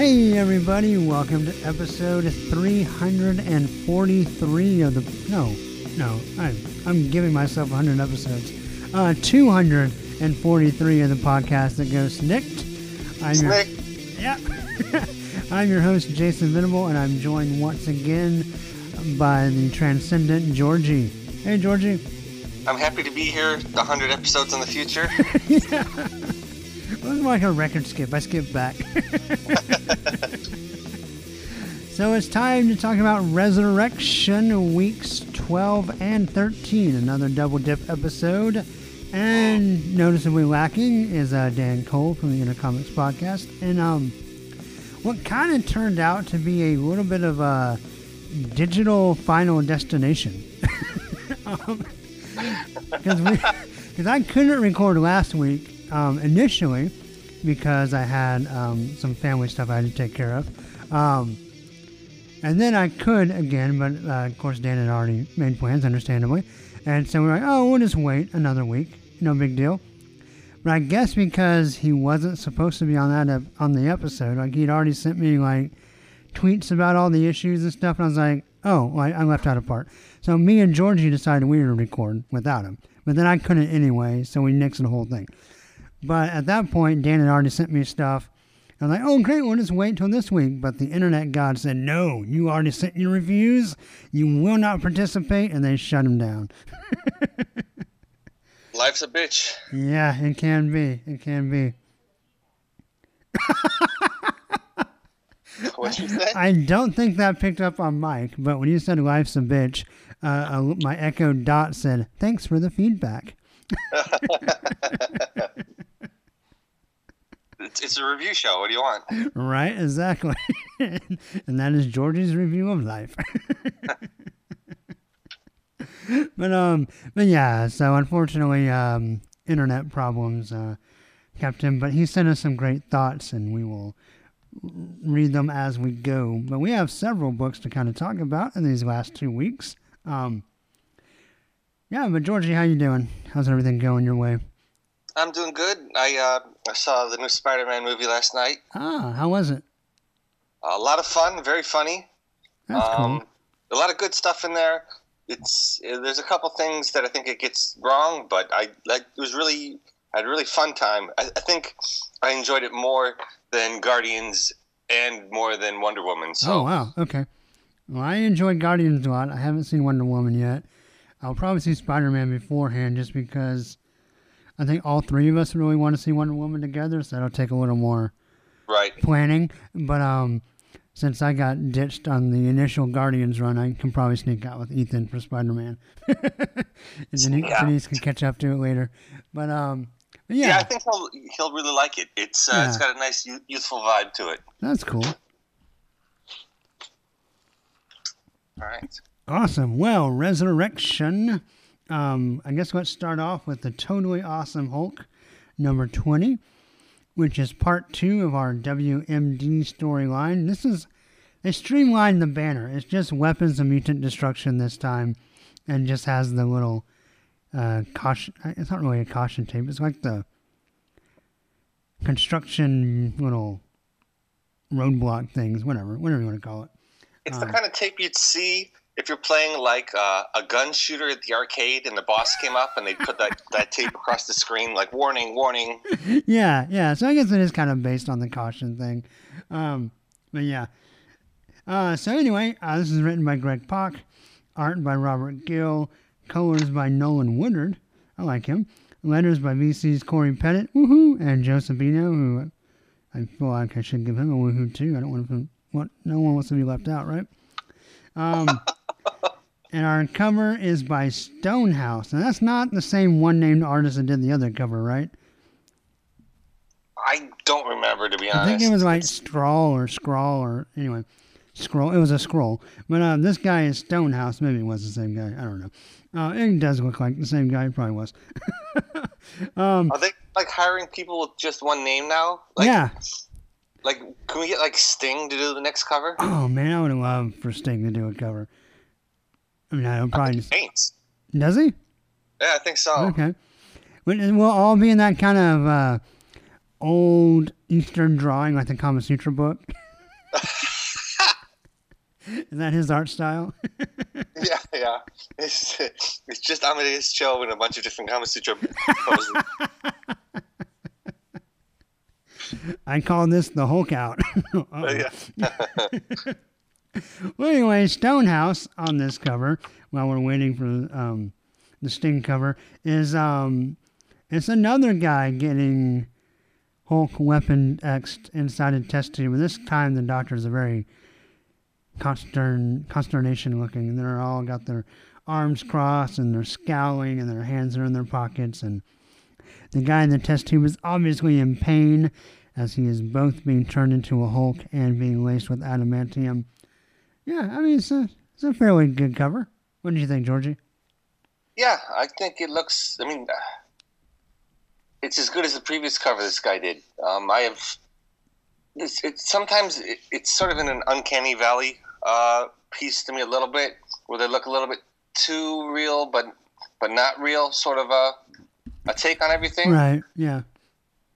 Hey everybody, welcome to episode 343 of the no, no, I'm I'm giving myself 100 episodes. Uh 243 of the podcast that goes snikt. I'm your yeah. I'm your host Jason Venable and I'm joined once again by the transcendent Georgie. Hey Georgie. I'm happy to be here. The 100 episodes in the future. yeah. It was like a record skip. I skipped back. so it's time to talk about ResurrXion weeks 12 and 13, another double dip episode. And noticeably lacking is uh, Dan Cole from the Inter-Comics podcast. And um, what kind of turned out to be a little bit of a digital final destination. Because we, because I couldn't record last week um, initially because I had um, some family stuff I had to take care of. Um, and then I could again, but uh, of course Dan had already made plans, understandably. And so we we're like, oh, we'll just wait another week. No big deal. But I guess because he wasn't supposed to be on that on the episode, like he'd already sent me like tweets about all the issues and stuff, and I was like, oh, well, I, I left out a part. So me and Georgie decided we were to record without him, but then I couldn't anyway, so we nixed the whole thing. But at that point, Dan had already sent me stuff. I was like, oh, great, we'll just wait till this week. But the internet god said, no, you already sent your reviews. You will not participate. And they shut him down. Life's a bitch. Yeah, it can be. It can be. What'd you say? I don't think that picked up on mic, but when you said life's a bitch, uh, uh, my Echo Dot said, thanks for the feedback. It's, a review show. What do you want? Right, exactly. and that is George's review of life. but um but yeah, so unfortunately um internet problems uh kept him, but he sent us some great thoughts and we will read them as we go. But we have several books to kind of talk about in these last two weeks. Um yeah, but Georgie, how you doing? How's everything going your way? I'm doing good. I uh, I saw the new Spider-Man movie last night. Ah, how was it? A lot of fun. Very funny. That's cool. A lot of good stuff in there. It's uh, there's a couple things that I think it gets wrong, but I like it was really I had a really fun time. I, I think I enjoyed it more than Guardians and more than Wonder Woman. So Oh wow, okay. Well, I enjoyed Guardians a lot. I haven't seen Wonder Woman yet. I'll probably see Spider Man beforehand, just because I think all three of us really want to see Wonder Woman together. So that'll take a little more right. planning. But um, since I got ditched on the initial Guardians run, I can probably sneak out with Ethan for Spider Man, and Denise, Yeah. Denise can catch up to it later. But um, Yeah, yeah, I think he'll he'll really like it. It's uh, it's Yeah. got a nice youthful vibe to it. that's cool. All right. Awesome. Well, ResurrXion. Um, I guess let's start off with the totally awesome Hulk, number 20, which is part two of our WMD storyline. This is, they streamlined the banner. It's just weapons of mutant destruction this time, and just has the little uh, caution. It's not really a caution tape, it's like the construction little roadblock things, whatever, whatever you want to call it. It's Um, the kind of tape you'd see if you're playing like uh, a gun shooter at the arcade and the boss came up and they put that, that tape across the screen like warning, warning. yeah, yeah. So I guess it is kind of based on the caution thing. Um, but yeah. Uh, so anyway, uh, this is written by Greg Pak, art by Robert Gill, colors by Nolan Woodard. I like him. Letters by VC's Cory Petit, woohoo, and Joe Sabino, who I feel like I should give him a woohoo too. I don't want to. What? No one wants to be left out, right? Um, and our cover is by Stonehouse, and that's not the same one named artist that did the other cover, right? I don't remember to be honest. I think it was like Straw or Scrawl or anyway. scroll. It was a scroll. But uh, this guy is Stonehouse. Maybe it was the same guy. I don't know. Uh, it does look like the same guy. It probably was. um, Are they like hiring people with just one name now? Like, yeah. Like, can we get like Sting to do the next cover? Oh man, I would love for Sting to do a cover. I mean, I don't I probably paints. does he? Yeah, I think so. Okay. Well, all be in that kind of uh, old Eastern drawing, like the Kama Sutra book. Is that his art style? Yeah, yeah. It's, it's just Amadeus Cho and a bunch of different Kama Sutra poses. I call this the Hulk out. Uh-oh. yeah. Well, anyway, Stonehouse on this cover, while we're waiting for um, the Sting cover, is um, it's another guy getting Hulk weapon X inside a test tube. And this time, the doctors are very constern consternation looking, and they're all got their arms crossed and they're scowling, and their hands are in their pockets, and the guy in the test tube is obviously in pain as he is both being turned into a Hulk and being laced with adamantium. Yeah, I mean, it's a, it's a fairly good cover. What do you think, Georgie? yeah, I think it looks. I mean, it's as good as the previous cover this guy did. Um, I have. It's, it's sometimes it, it's sort of in an uncanny valley uh, piece to me a little bit, where they look a little bit too real, but but not real. Sort of a a take on everything. Right, yeah.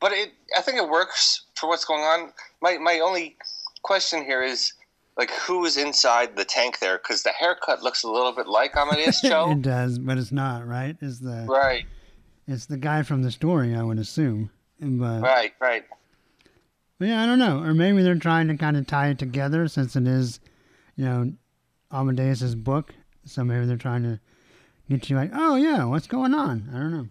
but it I think it works for what's going on. My my only question here is like who is inside the tank there because the haircut looks a little bit like Amadeus Cho. it does, but it's not, right? It's the right, it's the guy from the story, I would assume. But, right, right. but yeah, I don't know. Or maybe they're trying to kind of tie it together since it is, you know, Amadeus's book. So maybe they're trying to get you like, oh yeah, what's going on? I don't know.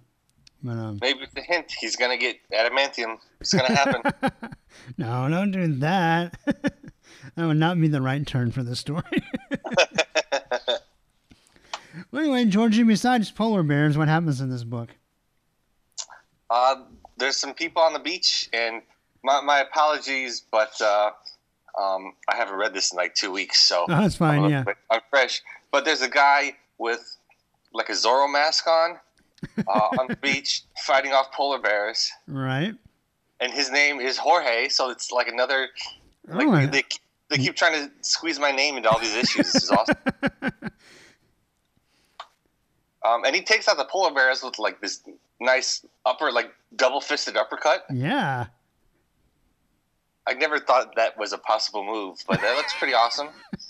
But um, Maybe it's a hint he's gonna get adamantium. It's gonna happen. no, don't do that. that would not be the right turn for the story. well, anyway, Georgie, besides polar bears, what happens in this book? uh, there's some people on the beach, and my, my apologies, but uh, um, I haven't read this in like two weeks, so Oh, that's I'm, fine, yeah. bit- I'm fresh. But there's a guy with like a Zorro mask on uh, on the beach fighting off polar bears. Right? and his name is Jorge, so it's like another. Like Oh, they, they keep trying to squeeze my name into all these issues. This is awesome. um, and he takes out the polar bears with like this nice upper, like double fisted uppercut. yeah. I never thought that was a possible move, but that looks pretty awesome.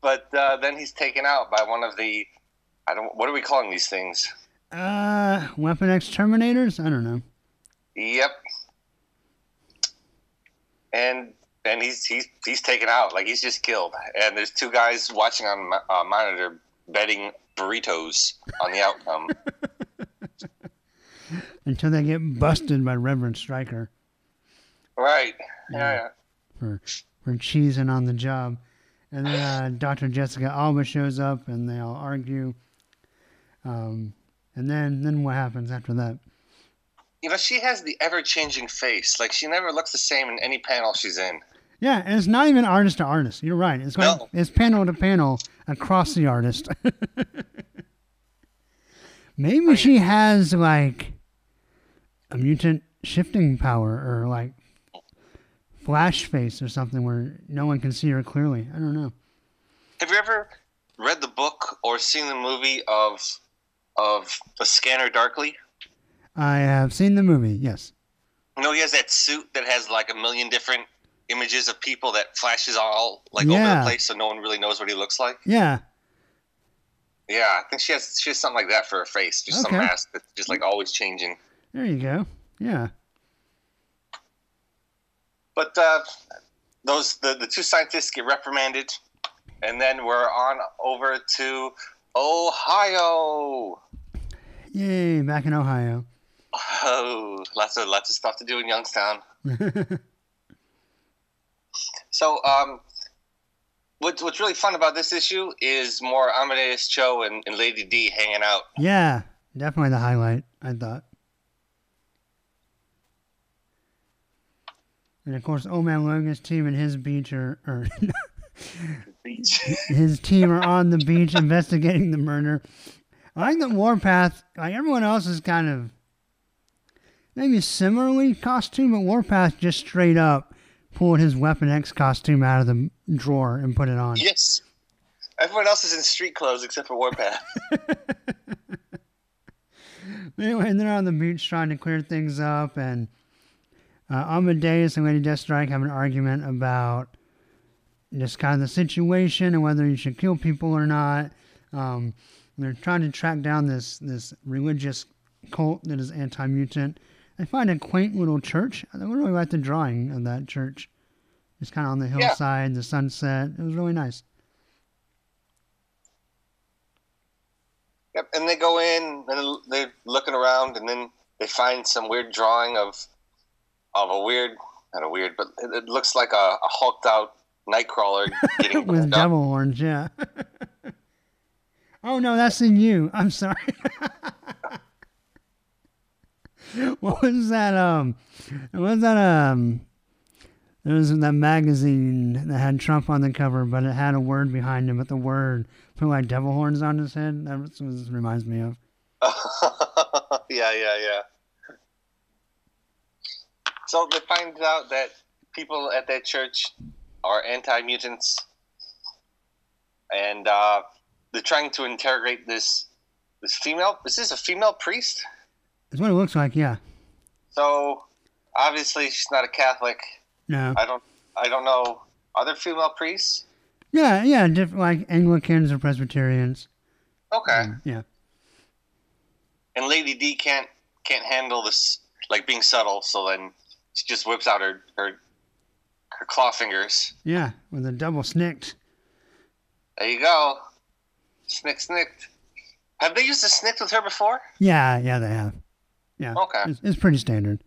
but uh, then he's taken out by one of the. I don't. What are we calling these things? Uh, Weapon X Terminators? I don't know. Yep. And and he's he's he's taken out like he's just killed. And there's two guys watching on mo- uh, monitor betting burritos on the outcome. Until they get busted by Reverend Stryker right. Yeah. yeah. for for cheesing on the job. And then uh, Dr. Jessica Alba shows up and they all argue. Um, and then then what happens after that? You know, she has the ever changing face. Like she never looks the same in any panel she's in. Yeah, and it's not even artist to artist. You're right. It's like No. it's panel to panel across the artist. Maybe she has like a mutant shifting power or like flash face or something where no one can see her clearly. I don't know. Have you ever read the book or seen the movie of of the Scanner Darkly? I have seen the movie. Yes. You know, he has that suit that has like a million different images of people that flashes all like over the place, so no one really knows what he looks like. Yeah. Yeah, I think she has she has something like that for her face, just some mask that's just like always changing. There you go. Yeah. But uh, those the, the two scientists get reprimanded, and then we're on over to Ohio. Yay! Back in Ohio. Oh, lots of lots of stuff to do in Youngstown. So, um, what's what's really fun about this issue is more Amadeus Cho and, and Lady D hanging out. yeah, definitely the highlight. I thought. And of course, Old Man Logan's team and his beach are, or Beach. his team are on the beach investigating the murder. I think that Warpath, like everyone else, is kind of maybe similarly costume, but Warpath just straight up pulled his Weapon X costume out of the drawer and put it on. yes. Everyone else is in street clothes except for Warpath. Anyway, and they're on the beach trying to clear things up, and uh, Amadeus and Lady Deathstrike have an argument about just kind of the situation and whether you should kill people or not. Um, they're trying to track down this this religious cult that is anti-mutant. They find a quaint little church. I really like the drawing of that church. It's kind of on the Yeah. hillside, the sunset. It was really nice. Yep, and they go in and they're looking around, and then they find some weird drawing of of a weird, not a weird, but it, it looks like a, a hulked out Nightcrawler getting with devil horns, yeah. oh no, that's in you. I'm sorry. what was that? Um, what was that? Um, it was in that magazine that had Trump on the cover, but it had a word behind him. But the word put like devil horns on his head. That was, was reminds me of. yeah, yeah, yeah. So they find out that people at that church are anti mutants, and uh, they're trying to interrogate this this female. Is this a female priest? It's what it looks like. Yeah. So obviously she's not a Catholic. No. I don't. I don't know. other female priests? Yeah, yeah. Different like Anglicans or Presbyterians. Okay. Um, yeah. And Lady D can't can't handle this like being subtle, so then she just whips out her her, her claw fingers. Yeah. With a double snikt. There you go. Snick snicked. Have they used a snikt with her before? Yeah, yeah, they have. Yeah. Okay. It's, it's pretty standard.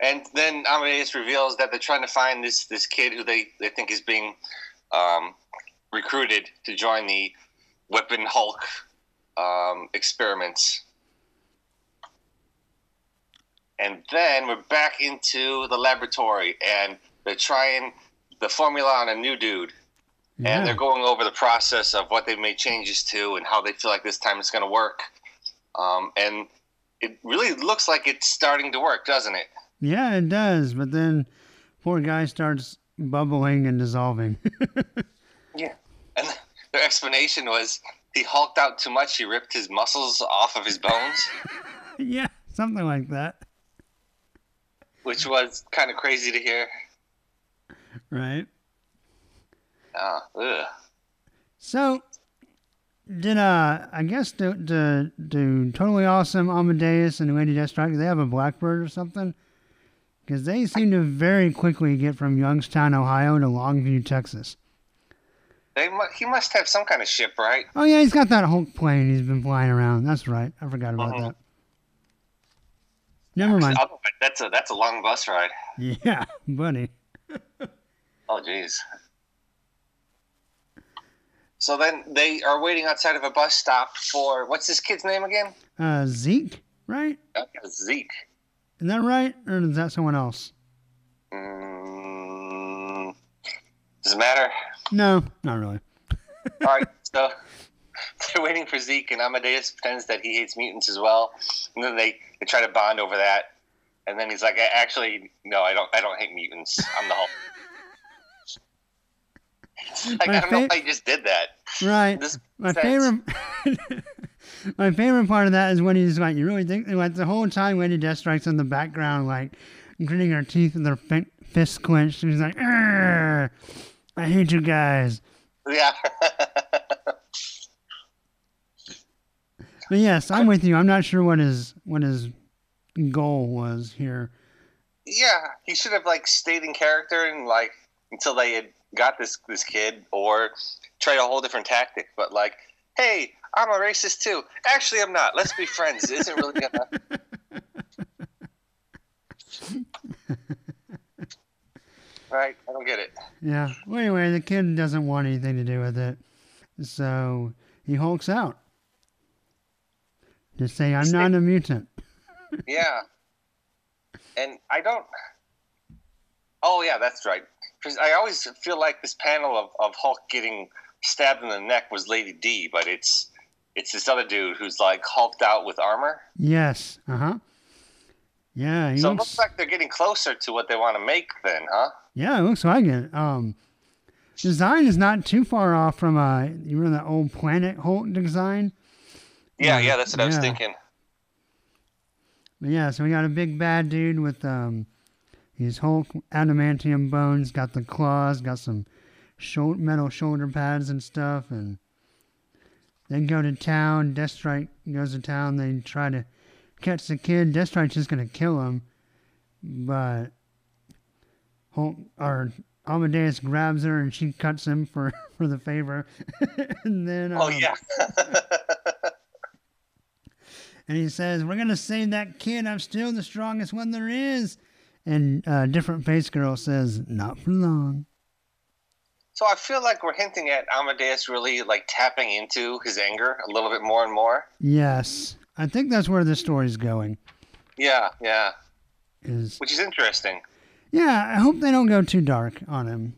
And then Amadeus reveals that they're trying to find this this kid who they, they think is being um, recruited to join the Weapon Hulk um, experiments. And then we're back into the laboratory, and they're trying the formula on a new dude. Yeah. and they're going over the process of what they've made changes to and how they feel like this time it's going to work. Um, and it really looks like it's starting to work, doesn't it? Yeah, it does. But then poor guy starts bubbling and dissolving. Yeah. And their explanation was he hulked out too much. He ripped his muscles off of his bones, yeah, something like that. which was kind of crazy to hear. Right. Uh, ugh. So, did uh, I guess do do, do totally awesome Amadeus and Lady Deathstrike? Do they have a Blackbird or something? Because they seem to very quickly get from Youngstown, Ohio, to Longview, Texas. They mu- he must have some kind of ship, right? Oh yeah, he's got that Hulk plane he's been flying around. That's right. I forgot about Mhm. that. Never mind. That's a that's a long bus ride. Yeah, buddy. Oh, jeez. So then they are waiting outside of a bus stop for what's this kid's name again? Uh, Zeke, right? Zeke. Is that right, or is that someone else? Mm, does it matter? No, not really. All right, so they're waiting for Zeke, and Amadeus pretends that he hates mutants as well, and then they, they try to bond over that, and then he's like, "Actually, no, I don't. I don't hate mutants. I'm the Hulk." like, I don't know why he just did that. Right. This My sense. favorite, my favorite part of that is when he's like, you really think like the whole time Lady Deathstrike's in the background, like gritting her teeth and her fi- fists clenched, and he's like, I hate you guys. Yeah. But yes, I'm with you. I'm not sure what his what his goal was here. yeah, he should have like stayed in character and like until they had got this this kid, or tried a whole different tactic. But like, hey, I'm a racist too. Actually, I'm not. Let's be friends. It isn't really gonna. right? I don't get it. Yeah. Well, anyway, the kid doesn't want anything to do with it, so he hulks out to say, "I'm not a mutant." Yeah. and I don't. Oh yeah, that's right. Because I always feel like this panel of, of Hulk getting stabbed in the neck was Lady D, but it's it's this other dude who's like hulked out with armor. Yes. Uh huh. Yeah. So it looks, looks like they're getting closer to what they want to make then, huh? yeah, it looks like it. Um, design is not too far off from uh, you remember that old Planet Hulk design? Yeah, Yeah, yeah, that's what I was thinking. But yeah, so we got a big bad dude with um, his Hulk adamantium bones, got the claws, got some shou- metal shoulder pads and stuff, and they go to town. Deathstrike goes to town. They try to catch the kid. Deathstrike's just gonna kill him, but Hulk or Amadeus grabs her and she cuts him for for the favor, and then Oh um, yeah. and he says, "We're gonna save that kid. I'm still the strongest one there is." And uh, different face girl says, "Not for long." so I feel like we're hinting at Amadeus really like tapping into his anger a little bit more and more. Yes, I think that's where the story's going. Yeah, yeah. Is Which is interesting. yeah. I hope they don't go too dark on him,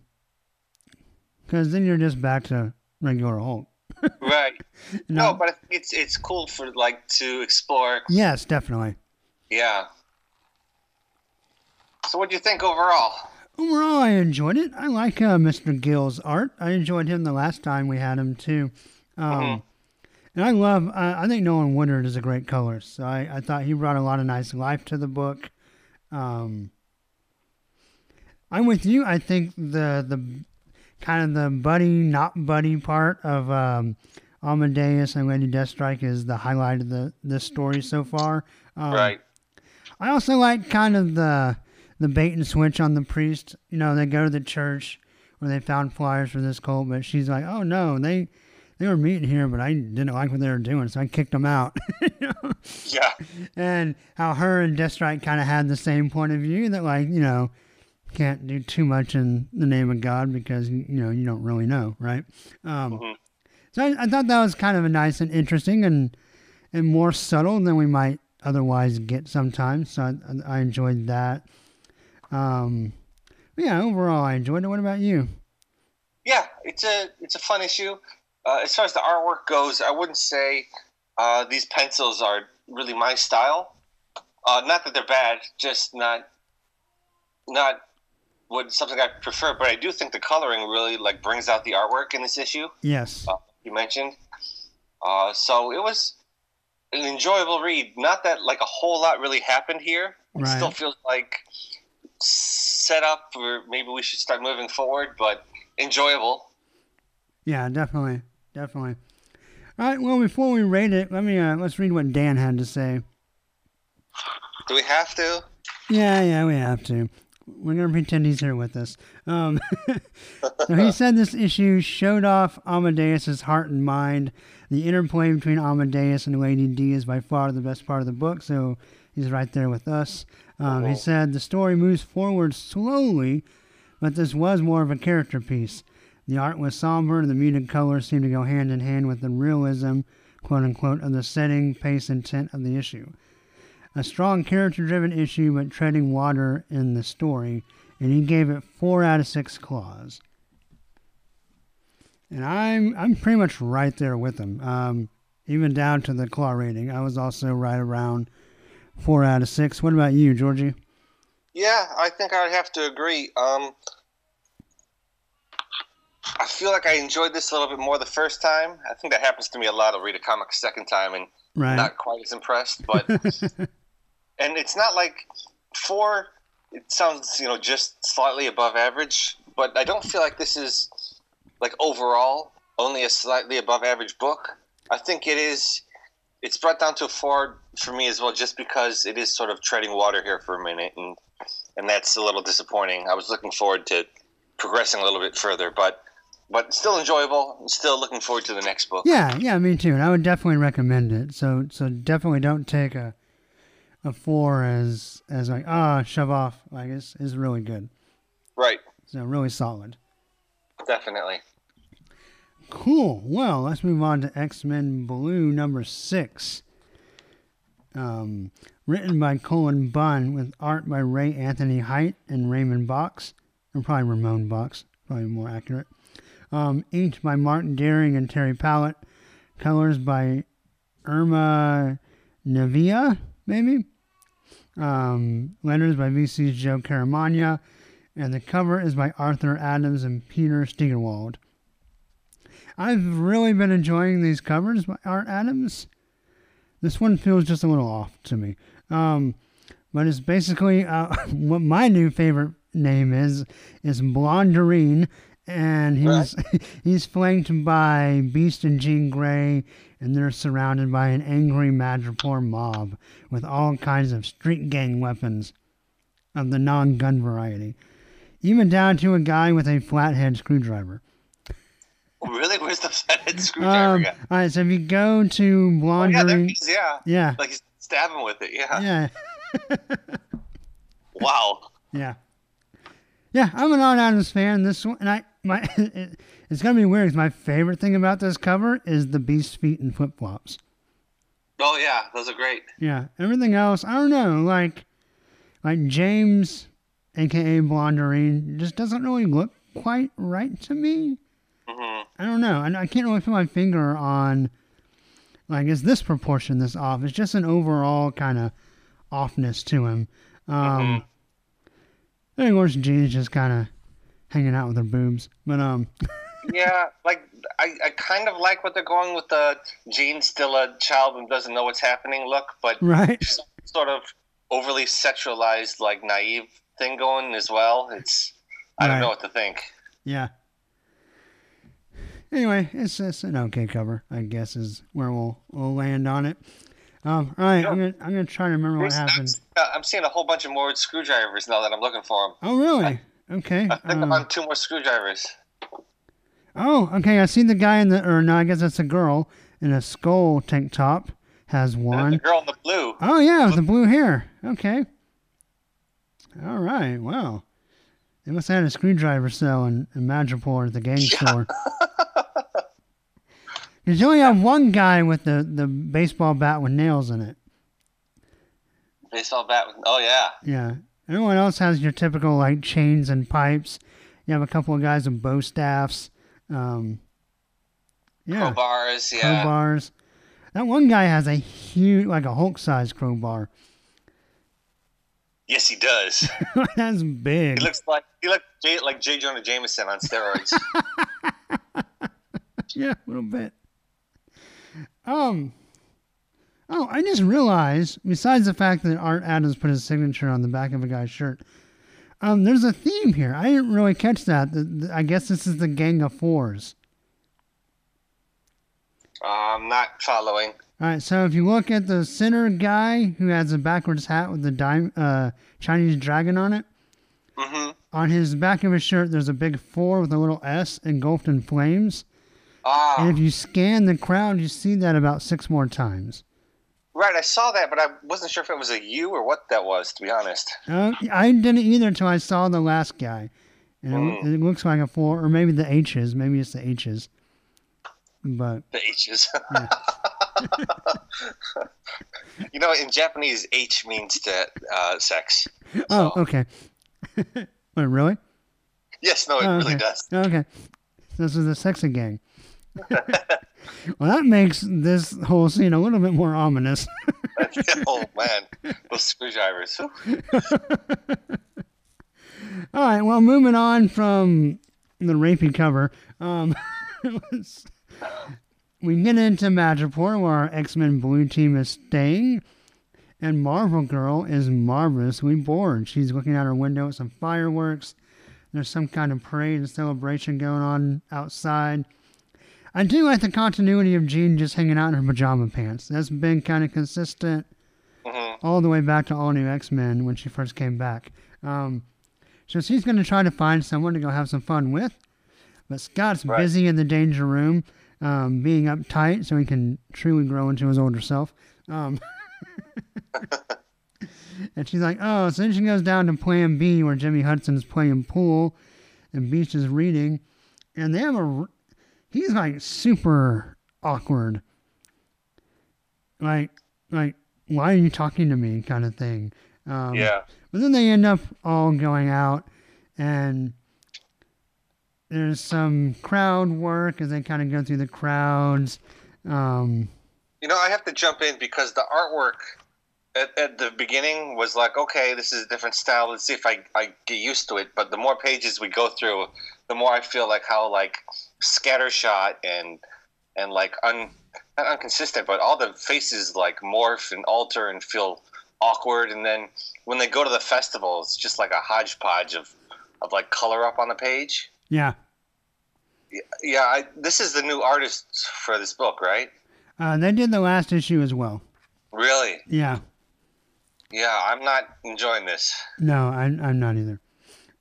because then you're just back to regular Hulk. Right. You No, but it's it's cool for like to explore. yes, definitely. Yeah. So what do you think overall? Overall, I enjoyed it. I like uh, Mr. Gill's art. I enjoyed him the last time we had him too. Um, Mhm. And I love. I I think Nolan Woodard is a great colorist. So I, I thought he brought a lot of nice life to the book. Um, I'm with you. I think the the kind of the buddy not buddy part of um, Amadeus and Lady Deathstrike is the highlight of the this story so far. Um, right. I also like kind of the the bait and switch on the priest. You know, they go to the church where they found flyers for this cult, but she's like, "Oh no, they they were meeting here, but I didn't like what they were doing, so I kicked them out." You know? Yeah. and how her and Deathstrike kind of had the same point of view that, like, you know, can't do too much in the name of God because you know you don't really know, right? Um, Mhm. So I, I thought that was kind of a nice and interesting and and more subtle than we might otherwise get sometimes. So I, I enjoyed that. Um, yeah, overall I enjoyed it. What about you? Yeah, it's a it's a fun issue. Uh, as far as the artwork goes, I wouldn't say uh, these pencils are really my style. Uh, not that they're bad, just not not what something I prefer. But I do think the coloring really like brings out the artwork in this issue. Yes. uh, you mentioned. Uh, so it was an enjoyable read. Not that like a whole lot really happened here. It Right. still feels like set up for maybe we should start moving forward, but enjoyable. Yeah, definitely, definitely. All right. Well, before we rate it, let me uh, let's read what Dan had to say. Do we have to? Yeah, yeah, we have to. We're gonna pretend he's here with us. Um, so he said this issue showed off Amadeus's heart and mind. The interplay between Amadeus and Lady D is by far the best part of the book. So he's right there with us. Um, He said the story moves forward slowly, but this was more of a character piece. The art was somber, and the muted colors seemed to go hand in hand with the realism, quote unquote, of the setting, pace, and intent of the issue a strong character driven issue but treading water in the story, and he gave it four out of six claws. And I'm I'm pretty much right there with him. Um, even down to the claw rating. I was also right around four out of six. What about you, Georgie? Yeah, I think I'd have to agree. Um, I feel like I enjoyed this a little bit more the first time. I think that happens to me a lot. I'll read a comic a second time and Right. not quite as impressed, but and it's not like four. It sounds you know just slightly above average, but I don't feel like this is like overall only a slightly above average book. I think it is. It's brought down to a four for me as well, just because it is sort of treading water here for a minute, and and that's a little disappointing. I was looking forward to progressing a little bit further, but but still enjoyable. Still looking forward to the next book. yeah, yeah, me too. And I would definitely recommend it. So so definitely don't take a a four as as like ah shove off. Like it's, it's really good. Right, So really solid. definitely. Cool. Well, let's move on to X Men Blue number six. Um, Written by Cullen Bunn with art by Ray Anthony Height and Raymond Bachs, or probably Ramon Bachs, probably more accurate. Um, inked by Martin Deering and Terry Pallot. Colors by Irma Navia, maybe. Um, letters by VC's Joe Caramagna. And the cover is by Arthur Adams and Peter Steigerwald. I've really been enjoying these covers by Art Adams. This one feels just a little off to me. Um, but it's basically uh, what my new favorite name is is Blonderine, and he's he's flanked by Beast and Jean Grey, and they're surrounded by an angry Madripoor mob with all kinds of street gang weapons of the non-gun variety, even down to a guy with a flathead screwdriver. Really? Where's the flathead screwdriver Um, all right, so if you go to Oh, Blonderine, yeah, there he is. Yeah. yeah, Like he's stabbing with it. Yeah. yeah. Wow. Yeah. Yeah, I'm an Art Adams fan. This one, and I, my, it, it's gonna be weird. 'cause my favorite thing about this cover is the beast feet and flip flops. Oh yeah, those are great. Yeah, everything else, I don't know. Like, like James, aka Blonderine, just doesn't really look quite right to me. Hmm I don't know. I, I can't really put my finger on, like, is this proportion this off? It's just an overall kind of offness to him. Um, and of course, Jean's just kind of hanging out with her boobs. But, um, Yeah, like I, I kind of like what they're going with the Jean's still a child and doesn't know what's happening look, but right? sort of overly sexualized, like naive thing going as well. It's I don't know what to think. Yeah. Anyway, it's just an okay cover, I guess, is where we'll we'll land on it. Um, all right, I'm gonna I'm gonna try to remember what There's- happened. I'm seeing a whole bunch of more screwdrivers now that I'm looking for them. Oh, really? Okay. I think I'm um, on two more screwdrivers. Oh, okay. I see the guy in the, or no, I guess that's a girl in a skull tank top has And the one. girl in the blue. Oh yeah, with the blue hair. Okay. All right. Wow. They must have had a screwdriver sale in, in Madripoor at the gang store. You only have one guy with the, the baseball bat with nails in it. Baseball bat. With, oh yeah. Yeah. Everyone else has your typical like chains and pipes. You have a couple of guys with bow staffs. Um, yeah. Crowbars. Yeah. crowbars. That one guy has a huge, like a Hulk sized crowbar. Yes, he does. That's big. He looks like he looks J, like J. Jonah Jameson on steroids. yeah, a little bit. Um. Oh, I just realized, besides the fact that Art Adams put his signature on the back of a guy's shirt, um, there's a theme here. I didn't really catch that. The- the- I guess this is the Gang of Fours. I'm not following. All right, so if you look at the center guy who has a backwards hat with the dime, uh, Chinese dragon on it, hmm on his back of his shirt, there's a big four with a little S engulfed in flames. Ah, And if you scan the crowd, you see that about six more times. right. I saw that, but I wasn't sure if it was a U or what that was. To be honest. Uh, I didn't either until I saw the last guy. And it, Mm. it looks like a four, or maybe the H's. Maybe it's the H's. But The H's. Yeah. you know, in Japanese, H means to uh, sex. oh, okay. Wait, really? Yes, no, it Oh, really okay. does. Okay. This is a sexy gang. well, that makes this whole scene a little bit more ominous. oh man, those screwdrivers. All right. Well, moving on from the raping cover, um, we get into Madripoor where our X Men Blue team is staying, and Marvel Girl is marvelously bored. She's looking out her window at some fireworks. There's some kind of parade and celebration going on outside. I do like the continuity of Jean just hanging out in her pajama pants. That's been kind of consistent hmm all the way back to All New X Men when she first came back. Um, so she's going to try to find someone to go have some fun with. But Scott's Right. busy in the danger room, um, being uptight so he can truly grow into his older self. Um, and she's like, oh, so then she goes down to Plan B where Jimmy Hudson's playing pool and Beast is reading. And they have a. He's like super awkward. Like, like why are you talking to me kind of thing. Um, yeah. But then they end up all going out, and there's some crowd work as they kind of go through the crowds. Um, You know, I have to jump in because the artwork at, at the beginning was like, okay, this is a different style. Let's see if I, I get used to it. But the more pages we go through, the more I feel like how like scattershot and and like un not inconsistent, but all the faces like morph and alter and feel awkward. And then when they go to the festival, it's just like a hodgepodge of of like color up on the page. yeah, Yeah, I, this is the new artist for this book, right? uh, they did the last issue as well. Really? Yeah, Yeah, I'm not enjoying this. no, I'm, I'm not either.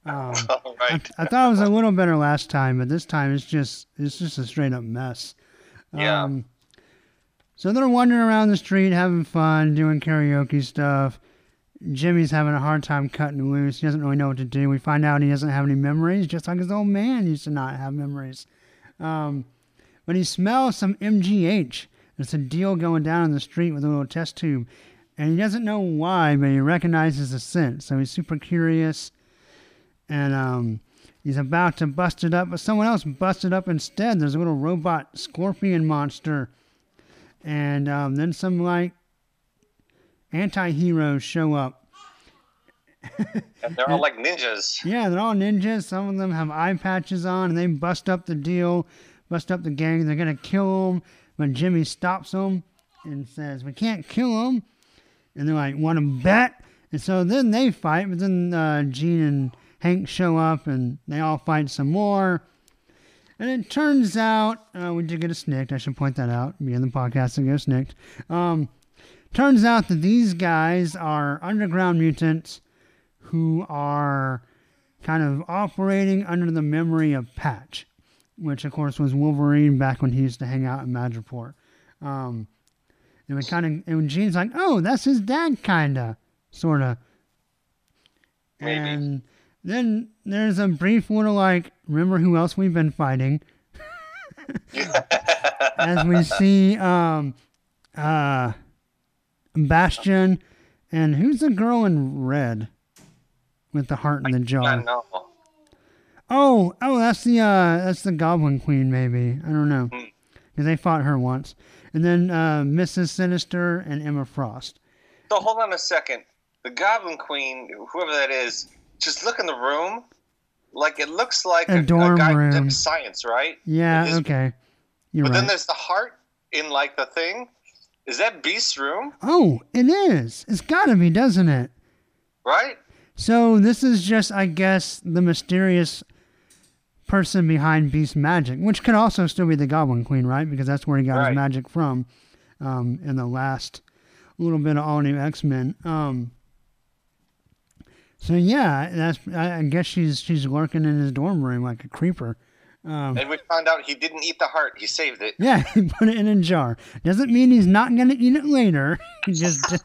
Um, All I, right. I thought it was a little better last time, but this time it's just it's just a straight up mess. Yeah. Um, so they're wandering around the street, having fun, doing karaoke stuff. Jimmy's having a hard time cutting loose. He doesn't really know what to do. We find out he doesn't have any memories, just like his old man used to not have memories. Um, but he smells some MGH. There's a deal going down in the street with a little test tube. And he doesn't know why, but he recognizes the scent. So he's super curious. And um, he's about to bust it up, but someone else busted up instead. There's a little robot scorpion monster. And um, then some like anti heroes show up. And they're all like ninjas. Yeah, they're all ninjas. Some of them have eye patches on, and they bust up the deal, bust up the gang. They're gonna kill them, but Jimmy stops them and says, "We can't kill them." And they're like, "Want to bet?" And so then they fight, but then uh, Jean and Hank show up, and they all fight some more. And it turns out uh, we did get a snikt. I should point that out. Me in the podcast to go snikt. Um, turns out that these guys are underground mutants who are kind of operating under the memory of Patch, which of course was Wolverine back when he used to hang out in Madripoor. Um, and we kind of, and Jean's like, oh, that's his dad, kinda, sorta. Maybe. And then there's a brief little like, remember who else we've been fighting? As we see, um, uh, Bastion, and who's the girl in red with the heart in the jaw? Oh, oh, that's the uh, that's the Goblin Queen, maybe. I don't know, Hmm. because they fought her once, and then uh, Mrs. Sinister and Emma Frost. So hold on a second. The Goblin Queen, whoever that is, just look in the room. Like it looks like A a, dorm guy room. science, right? Yeah, is- okay, you're but right. then there's the heart in like the thing. Is that Beast's room? Oh, it is. It's gotta be, doesn't it? Right? So this is just, I guess, the mysterious person behind Beast magic, which could also still be the Goblin Queen, right? Because that's where he got Right. his magic from um, in the last little bit of all new X Men. Um, so yeah, that's. I, I guess she's she's lurking in his dorm room like a creeper. Um, And we found out he didn't eat the heart. He saved it. yeah, he put it in a jar. Doesn't mean he's not gonna eat it later. He just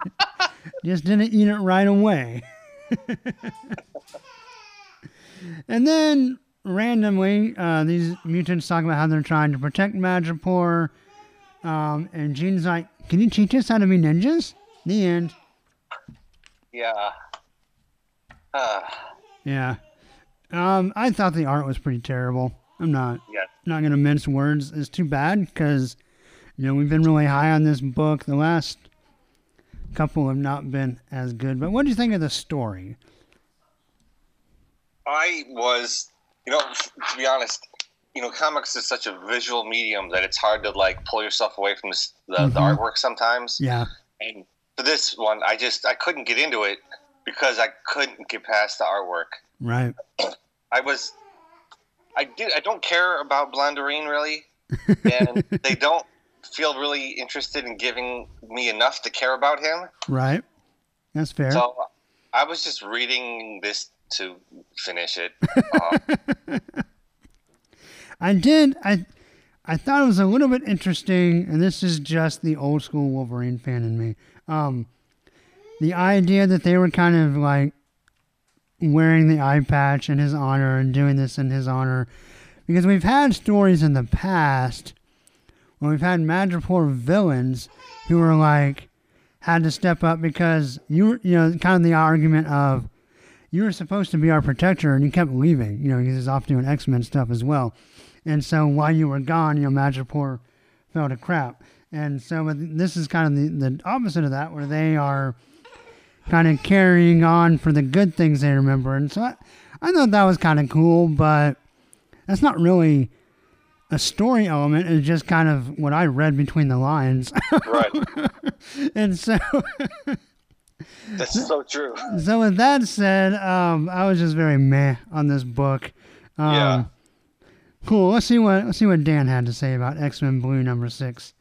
just didn't eat it right away. and then randomly, uh, these mutants talk about how they're trying to protect Madripoor. Um, and Jean's like, "Can you teach us how to be ninjas?" The end. Yeah. Uh, Yeah. Um, I thought the art was pretty terrible. I'm not yeah. not gonna mince words. It's too bad because you know we've been really high on this book. The last couple have not been as good. But what do you think of the story? I was, you know, to be honest, you know, comics is such a visual medium that it's hard to like pull yourself away from the, the Mhm. artwork sometimes. Yeah, And for this one, I just I couldn't get into it because I couldn't get past the artwork. right. I was, I do. I don't care about Blondarine really, and they don't feel really interested in giving me enough to care about him. Right. That's fair. So I was just reading this to finish it. Uh, I did. I I thought it was a little bit interesting, and this is just the old school Wolverine fan in me. Um, the idea that they were kind of like wearing the eye patch in his honor and doing this in his honor, because we've had stories in the past where we've had Madripoor villains who were like had to step up because you were, you know, kind of the argument of you were supposed to be our protector and you kept leaving, you know, because he's off doing X Men stuff as well. And so while you were gone, you know, Madripoor fell to crap. And so this is kind of the, the opposite of that, where they are kind of carrying on for the good things they remember. And so I, I thought that was kind of cool, but that's not really a story element. It's just kind of what I read between the lines. Right. and so. That's so true. So with that said, um, I was just very meh on this book. Um, Yeah. Cool. Let's see what let's see what Dan had to say about X Men Blue number six.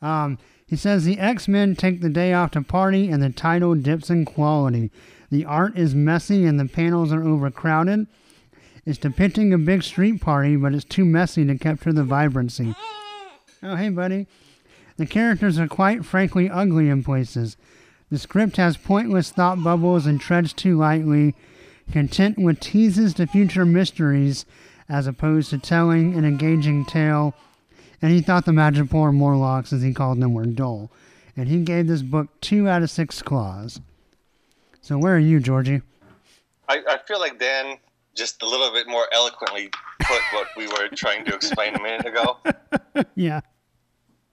Um, he says the X Men take the day off to party, and the title dips in quality. The art is messy, and the panels are overcrowded. It's depicting a big street party, but it's too messy to capture the vibrancy. Oh, hey, buddy. The characters are quite frankly ugly in places. The script has pointless thought bubbles and treads too lightly, content with teases to future mysteries as opposed to telling an engaging tale. And he thought the Madripoor Morlocks, as he called them, were dull. And he gave this book two out of six claws. So where are you, Georgie? I, I feel like Dan just a little bit more eloquently put what we were trying to explain a minute ago. Yeah.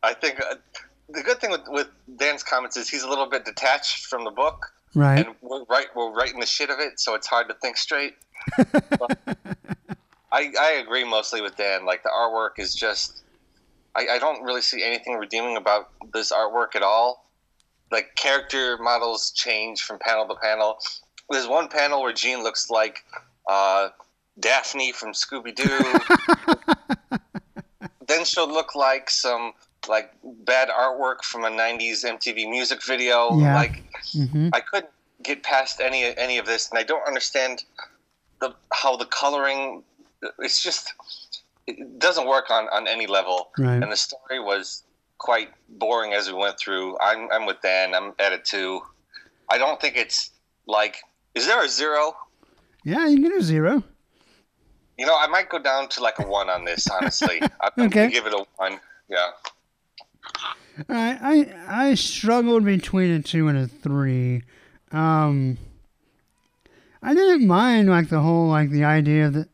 I think uh, the good thing with, with Dan's comments is he's a little bit detached from the book, Right. and we're right we're writing the shit of it, so it's hard to think straight. I I agree mostly with Dan. Like the artwork is just, I, I don't really see anything redeeming about this artwork at all. Like character models change from panel to panel. There's one panel where Jean looks like uh, Daphne from Scooby Doo. then she'll look like some like bad artwork from a '90s MTV music video. Yeah. Like hmm I couldn't get past any any of this, and I don't understand the how the coloring. It's just it doesn't work on on any level, Right. and the story was quite boring as we went through. I'm I'm with Dan. I'm at a two. I don't think it's like. Is there a zero? Yeah, you can do zero. You know, I might go down to like a one on this. Honestly, I'm Okay. gonna give it a one. Yeah. Right, I I struggled between a two and a three. Um, I didn't mind like the whole like the idea of the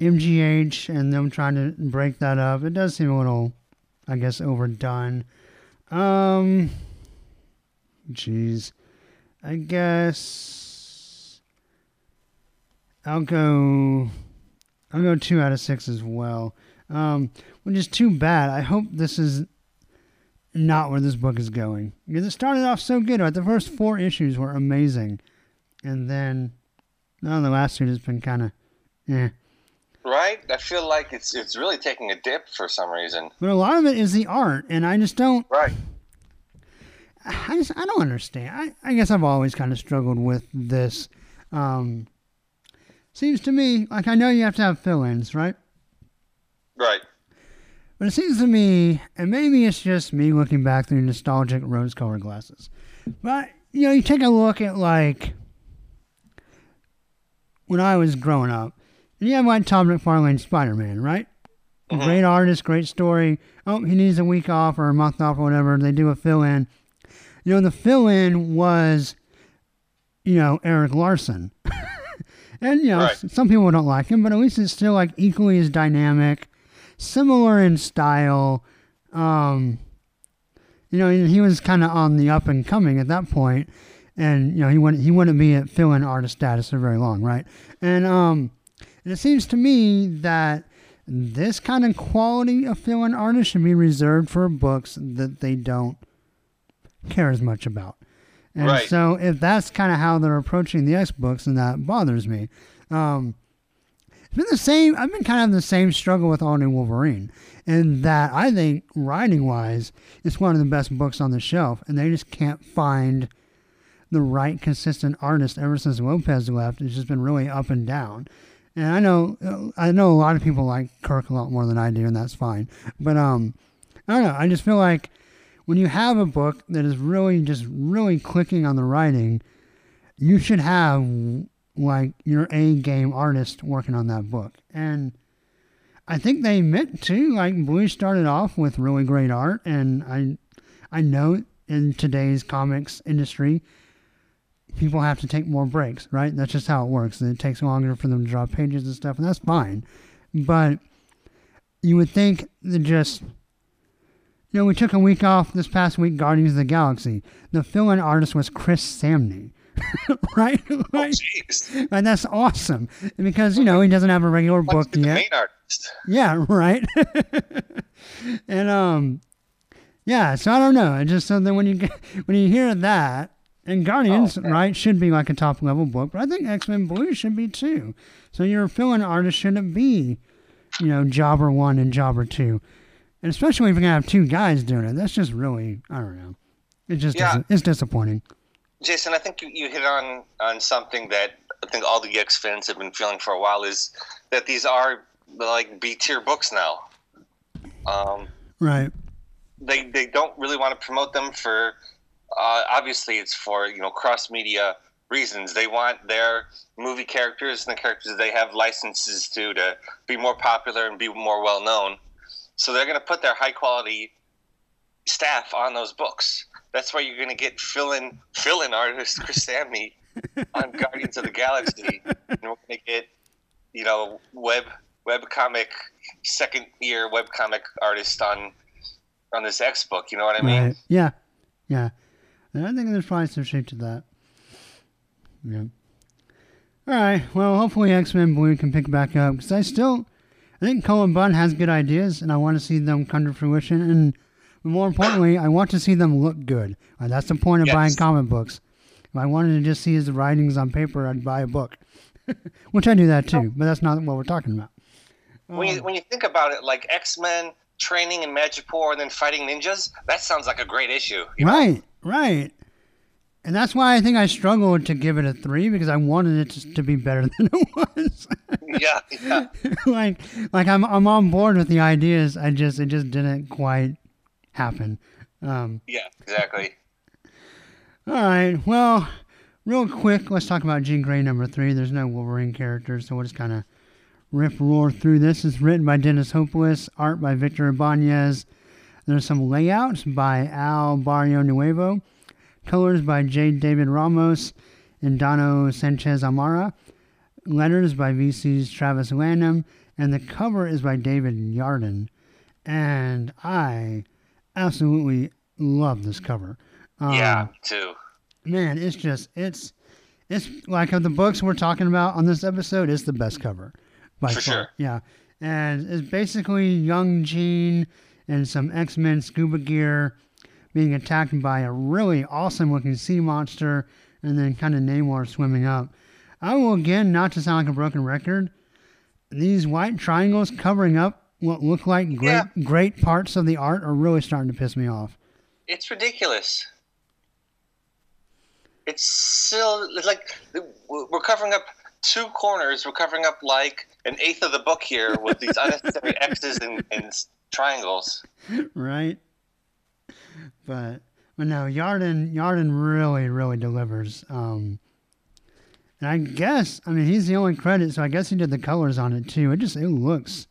MGH and them trying to break that up. It does seem a little, I guess, overdone. Um, jeez, I guess I'll go. I'll go two out of six as well. Um, which is too bad. I hope this is not where this book is going. Because it started off so good. Right? The first four issues were amazing. And then, no, the last two has been kind of, eh. Right. I feel like it's it's really taking a dip for some reason. But a lot of it is the art. And I just don't, Right. I just, I don't understand. I, I guess I've always kind of struggled with this. Um, seems to me, like I know you have to have fill-ins, right? Right. But it seems to me, and maybe it's just me looking back through nostalgic rose colored glasses, but you know, you take a look at like when I was growing up, and you have like Todd McFarlane's Spider Man, right? Mhm. Great artist, great story. Oh, he needs a week off or a month off or whatever. They do a fill in. You know, the fill in was, you know, Erik Larsen. and, you know, Right. some people don't like him, but at least it's still like equally as dynamic, similar in style. Um, you know, he was kind of on the up and coming at that point, and you know he wouldn't he wouldn't be at fill-in artist status for very long, right? And um, and it seems to me that this kind of quality of fill-in artist should be reserved for books that they don't care as much about. And Right. so if that's kind of how they're approaching the X books, then that bothers me. Um, it's been the same. I've been kind of the same struggle with All New Wolverine, in that I think writing wise, it's one of the best books on the shelf, and they just can't find the right consistent artist ever since Lopez left. It's just been really up and down. And I know, I know a lot of people like Kirk a lot more than I do, and that's fine. But um, I don't know. I just feel like when you have a book that is really just really clicking on the writing, you should have like your A game artist working on that book. And I think they meant to. Like Blue started off with really great art, and I I know in today's comics industry, people have to take more breaks, right? That's just how it works. It takes longer for them to draw pages and stuff, and that's fine. But you would think that just you know, we took a week off this past week, Guardians of the Galaxy. The fill-in artist was Chris Samnee. right? right? Oh, and that's awesome because you know he doesn't have a regular book yet. main artist. Yeah, right. and um, yeah. So I don't know. It just so that when you get, when you hear that, and Guardians, Oh, okay. right, should be like a top level book, but I think X Men Blue should be too. So your fill-in artist shouldn't be, you know, Jobber one and Jobber two, and especially if you're gonna have two guys doing it. That's just really, I don't know. It just Yeah. it's disappointing. Jason, I think you, you hit on on something that I think all the X fans have been feeling for a while is that these are like B tier books now. Um, Right. they they don't really want to promote them for uh, obviously it's for you know cross media reasons. They want their movie characters and the characters they have licenses to to be more popular and be more well known. So they're going to put their high quality staff on those books. That's why you're going to get fill in fill in artist Chris Samnee on Guardians of the Galaxy, and we're going to get you know web web comic second year web comic artist on on this X book. You know what I mean? Right. Yeah. Yeah. And I think there's probably some shape to that. Yeah. All right. Well, hopefully X Men Blue can pick back up because I still, I think Cullen Bunn has good ideas, and I want to see them come to fruition. And more importantly, I want to see them look good. Uh, that's the point of Yes. buying comic books. If I wanted to just see his writings on paper, I'd buy a book, which I do that too. But that's not what we're talking about. When you when you think about it, like X Men training in Madripoor and then fighting ninjas, that sounds like a great issue. you know? Right. And that's why I think I struggled to give it a three because I wanted it to, to be better than it was. Yeah, yeah. like, like I'm I'm on board with the ideas. I just it just didn't quite happen. Um, Yeah, exactly. all right. Well, real quick, let's talk about Jean Grey number three. There's no Wolverine characters, so we'll just kind of rip roar through this. It's written by Dennis Hopeless, art by Victor Ibanez. There's some layouts by Al Barrionuevo, colors by J. David Ramos and Dono Sanchez Almara, letters by VC's Travis Lanham, and the cover is by David Yardin. And I absolutely love this cover. Um, yeah, too. man, it's just it's it's like of the books we're talking about on this episode, it's the best cover by For far. sure. Yeah, and it's basically young Jean and some X Men scuba gear being attacked by a really awesome looking sea monster, and then kind of Namor swimming up. I will again, not to sound like a broken record, these white triangles covering up what look like great Yeah. great parts of the art are really starting to piss me off. It's ridiculous. It's still it's like we're covering up two corners. We're covering up like an eighth of the book here with these unnecessary X's and, and triangles. right? But but no, Yardin Yardin really really delivers. Um, and I guess I mean he's the only credit, so I guess he did the colors on it too. It just it looks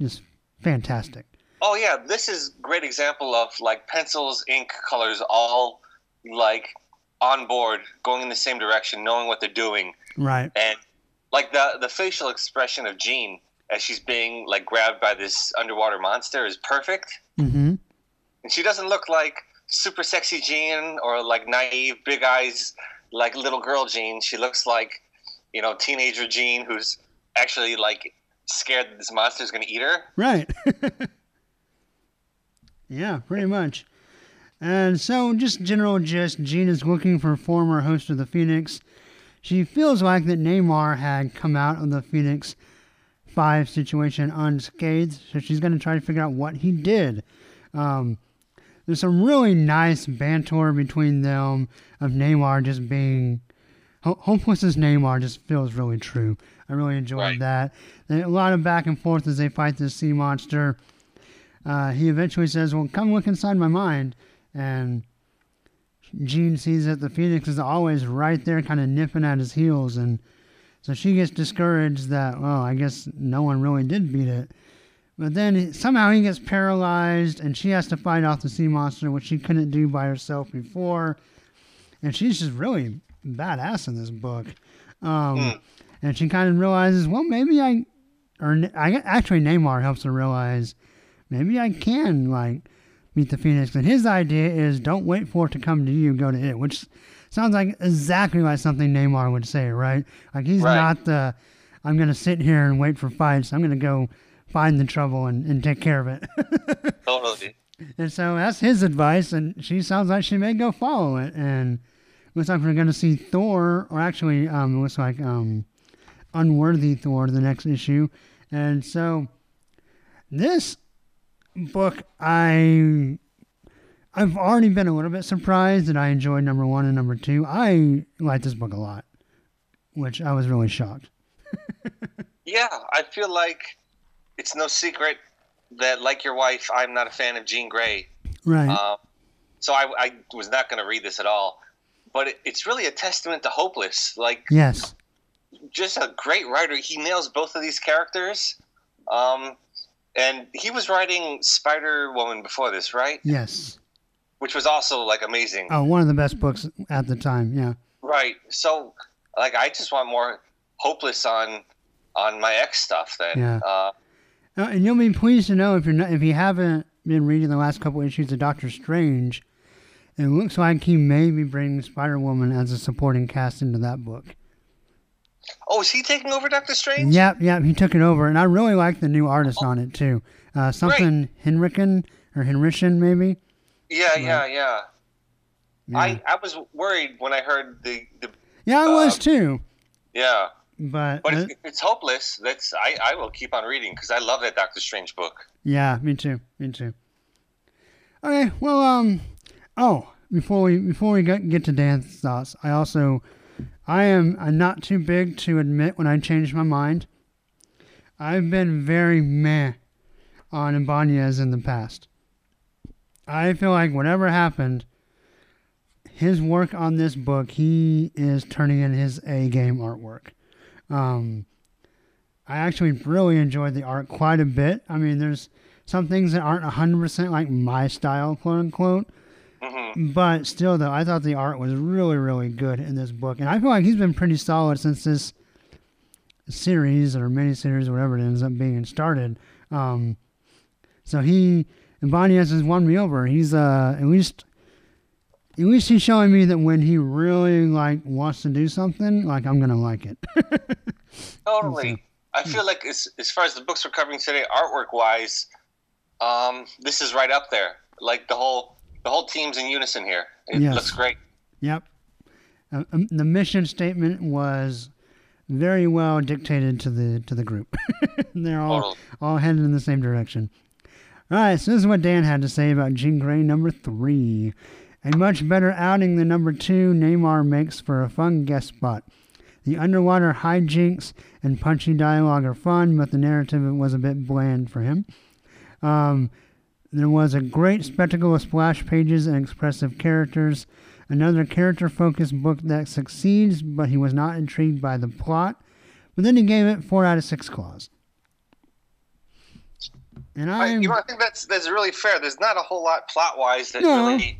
just fantastic. Oh yeah, this is great example of like pencils, ink, colors, all like on board, going in the same direction, knowing what they're doing, Right. and like the the facial expression of Jean as she's being like grabbed by this underwater monster is perfect, Mm-hmm. and she doesn't look like super sexy Jean or like naive, big eyes, like little girl Jean. She looks like you know teenager Jean who's actually like scared that this monster's gonna eat her. Right. yeah, pretty much. And so, just general gist Jean is looking for former host of the Phoenix. She feels like that Namor had come out of the Phoenix 5 situation unscathed, so she's going to try to figure out what he did. Um, there's some really nice banter between them of Namor just being. Ho- Hopeless's Namor just feels really true. I really enjoyed Right. that. And a lot of back and forth as they fight this sea monster. Uh, he eventually says, Well, come look inside my mind. And Jean sees that the Phoenix is always right there, kind of nipping at his heels. And so she gets discouraged that, well, I guess no one really did beat it. But then somehow he gets paralyzed, and she has to fight off the sea monster, which she couldn't do by herself before. And she's just really badass in this book. Um, Mm. And she kind of realizes, well, maybe I, or I actually Namor helps her realize, maybe I can like meet the Phoenix. And his idea is, don't wait for it to come to you, go to it, which sounds like exactly like something Namor would say, right? Like he's Right. not the, I'm gonna sit here and wait for fights. I'm gonna go find the trouble and, and take care of it. Totally. And so that's his advice, and she sounds like she may go follow it. And looks like we're going to see Thor, or actually, um, it looks like um, Unworthy Thor, the next issue. And so this book, I I've already been a little bit surprised that I enjoyed number one and number two. I like this book a lot, which I was really shocked. Yeah, I feel like it's no secret that, like your wife, I'm not a fan of Jean Grey. Right. Um, so I, I was not going to read this at all. But it, it's really a testament to Hopeless. Like, yes. just a great writer. He nails both of these characters. Um, and he was writing Spider Woman before this, right? Yes. Which was also like amazing. Oh, one of the best books at the time. Yeah. Right. So, like, I just want more Hopeless on on my ex stuff. Then, Yeah. uh, and you'll be pleased to know if you're not, if you haven't been reading the last couple issues of Doctor Strange, it looks like he may be bringing Spider Woman as a supporting cast into that book. oh, is he taking over Doctor Strange? Yep, yep, he took it over, and I really like the new artist on it too. Uh, something Henriken or Henrician maybe. Yeah, yeah, yeah. Yeah, I, I was worried when I heard the, the yeah, I was um, too. yeah. But, But it's hopeless, that's I, I will keep on reading because I love that Doctor Strange book. Yeah, me too. Me too. Okay, well, um, oh, before we before we get get to Dan's thoughts, I also, I am I'm not too big to admit when I changed my mind. I've been very meh on Ibanez in the past. I feel like whatever happened, his work on this book, he is turning in his A game artwork. Um, I actually really enjoyed the art quite a bit. I mean, there's some things that aren't 100% like my style, quote unquote. hmm But still, though, I thought the art was really, really good in this book. And I feel like he's been pretty solid since this series or miniseries or whatever it ends up being started. Um, so he, Ibanez has just won me over. He's, uh, at least, at least he's showing me that when he really, like, wants to do something, like, I'm going to like it. Totally. I feel like as as far as the books we're covering today, artwork wise, um, this is right up there. Like the whole the whole team's in unison here. It Yes. looks great. Yep. Uh, um, the mission statement was very well dictated to the to the group. They're all Totally. all headed in the same direction. All right, so this is what Dan had to say about Jean Grey number three. A much better outing than number two, Namor makes for a fun guest spot. The underwater hijinks and punchy dialogue are fun, but the narrative was a bit bland for him. Um, there was a great spectacle of splash pages and expressive characters. Another character focused book that succeeds, but he was not intrigued by the plot. But then he gave it 4 out of 6 claws. And I, you know, I think that's that's really fair. There's not a whole lot plot wise that No. really,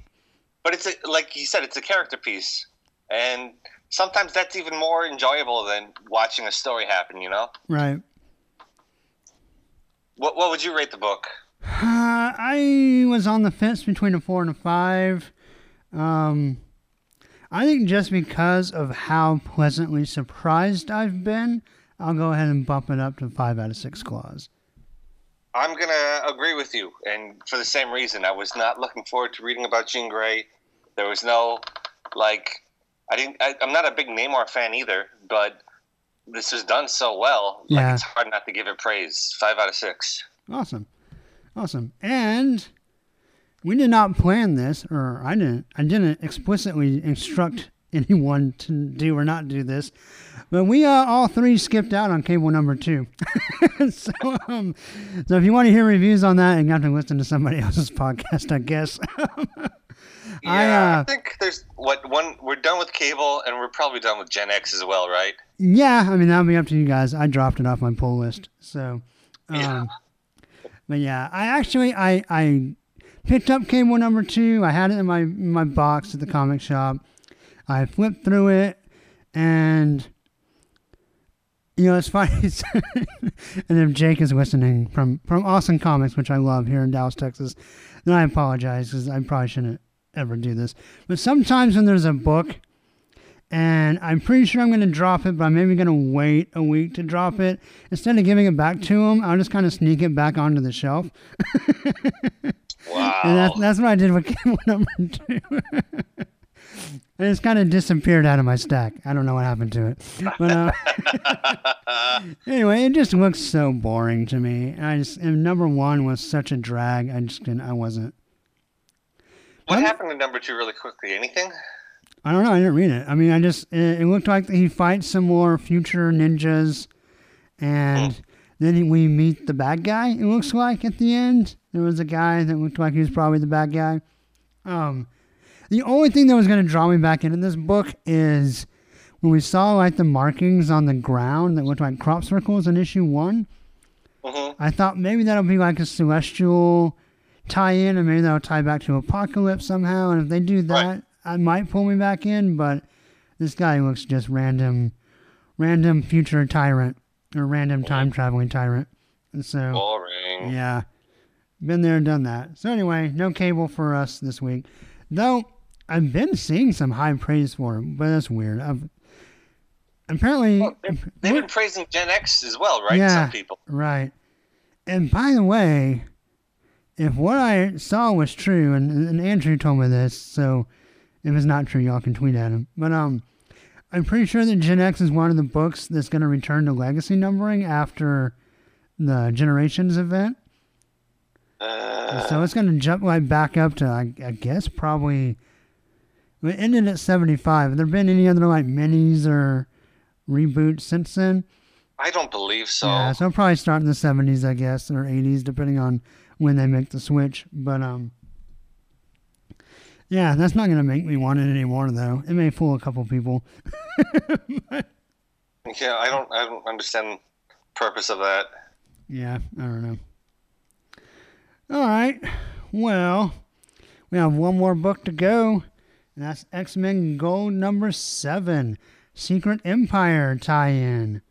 but it's a, like you said, it's a character piece, and sometimes that's even more enjoyable than watching a story happen. You know, right. what what would you rate the book? Uh, I was on the fence between a 4 and a 5. Um, I think just because of how pleasantly surprised I've been, I'll go ahead and bump it up to 5 out of 6 claws. I'm gonna agree with you, and for the same reason. I was not looking forward to reading about Jean Grey. There was no, like, I didn't. I, I'm not a big Namor fan either, but this was done so well. Yeah. Like, it's hard not to give it praise. Five out of six. Awesome. Awesome. And we did not plan this, or I didn't. I didn't explicitly instruct anyone to do or not do this, but we uh, all three skipped out on cable number two. so, um, so if you want to hear reviews on that, you have to listen to somebody else's podcast, I guess. Yeah, I, I, uh, think there's what one. We're done with cable, and we're probably done with Gen X as well, right? yeah, I mean that'll be up to you guys. I dropped it off my pull list, so. Um, Yeah. But yeah, I actually I I picked up Cable number two. I had it in my in my box at the comic shop. I flipped through it, and you know it's funny. and if Jake is listening from from Awesome Comics, which I love here in Dallas, Texas, then I apologize because I probably shouldn't ever do this. But sometimes when there's a book and I'm pretty sure I'm going to drop it, but I'm maybe going to wait a week to drop it. Instead of giving it back to him, I'll just kind of sneak it back onto the shelf. Wow. and that's, that's what I did with cable number two. And it's kind of disappeared out of my stack. I don't know what happened to it. But uh, anyway, it just looks so boring to me. I just, and number one was such a drag. I just didn't, I wasn't. what I'm- happened to number two really quickly? Anything? I don't know. I didn't read it. I mean, I just it, it looked like he fights some more future ninjas, and then we meet the bad guy. It looks like at the end there was a guy that looked like he was probably the bad guy. Um, the only thing that was going to draw me back into this book is when we saw like the markings on the ground that looked like crop circles in issue one. hmm I thought maybe that'll be like a celestial tie-in, and maybe that'll tie back to Apocalypse somehow. And if they do that, Right. I might pull me back in. But this guy looks just random, random future tyrant or random time traveling tyrant. And so, Boring. yeah, been there, and done that. So anyway, no cable for us this week, though. I've been seeing some high praise for him, but that's weird. I've apparently Well, they've, they've been praising Gen X as well, right? Yeah. Some people. Right. And by the way, if what I saw was true, and, and Andrew told me this, so if it's not true, y'all can tweet at him. But um, I'm pretty sure that Gen X is one of the books that's going to return to legacy numbering after the Generations event. Uh, so it's going to jump like back up to, I, I guess, probably. It ended at 75. Have there been any other like minis or reboots since then? I don't believe so. Yeah, so probably start in the seventies, I guess, or eighties, depending on when they make the switch. But um, yeah, that's not gonna make me want it anymore, though. It may fool a couple people. Yeah, I don't. I don't understand the purpose of that. Yeah, I don't know. All right, well, we have one more book to go, and that's X Men Gold number seven, Secret Empire tie-in.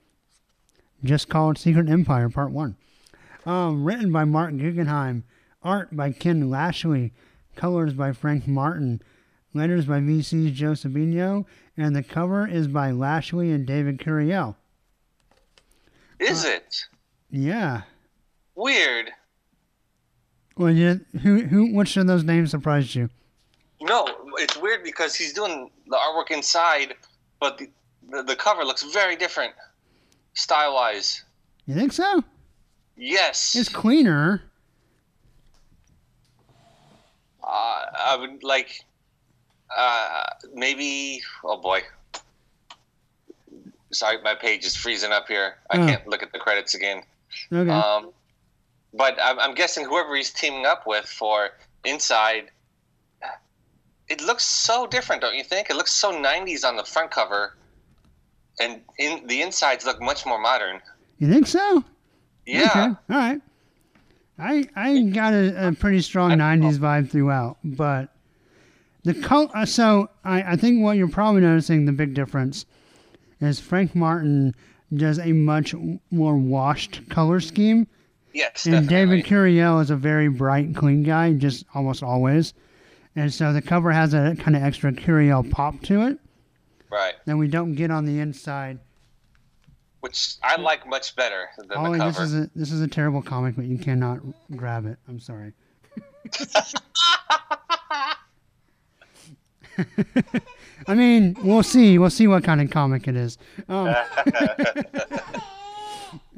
Just called Secret Empire Part One. Um, written by Marc Guggenheim, art by Ken Lashley, colors by Frank Martin, letters by VC's Joe Sabino, and the cover is by Lashley and David Curiel. Is Uh, it Yeah. weird? Well, you, who, who, which of those names surprised you? No, it's weird because he's doing the artwork inside, but the the, the cover looks very different, style wise. You think so? Yes. It's cleaner. Uh, I would like, uh, maybe. Oh boy. Sorry, my page is freezing up here. I Oh. can't look at the credits again. Okay. Um, but I'm, I'm guessing whoever he's teaming up with for Inside, it looks so different, don't you think? It looks so 90s on the front cover, and in the insides look much more modern. you think so? Yeah. Okay. All right. I I got a, a pretty strong '90s vibe throughout, but the color. Uh, so I I think what you're probably noticing the big difference is Frank Martin does a much more washed color scheme, Yes, and definitely. David Curiel is a very bright, clean guy, just almost always. And so the cover has a kind of extra Curiel pop to it right. that we don't get on the inside. Which I like much better than Ollie, the this is a this is a terrible comic, but you cannot grab it. I'm sorry. I mean, we'll see. We'll see what kind of comic it is. Um,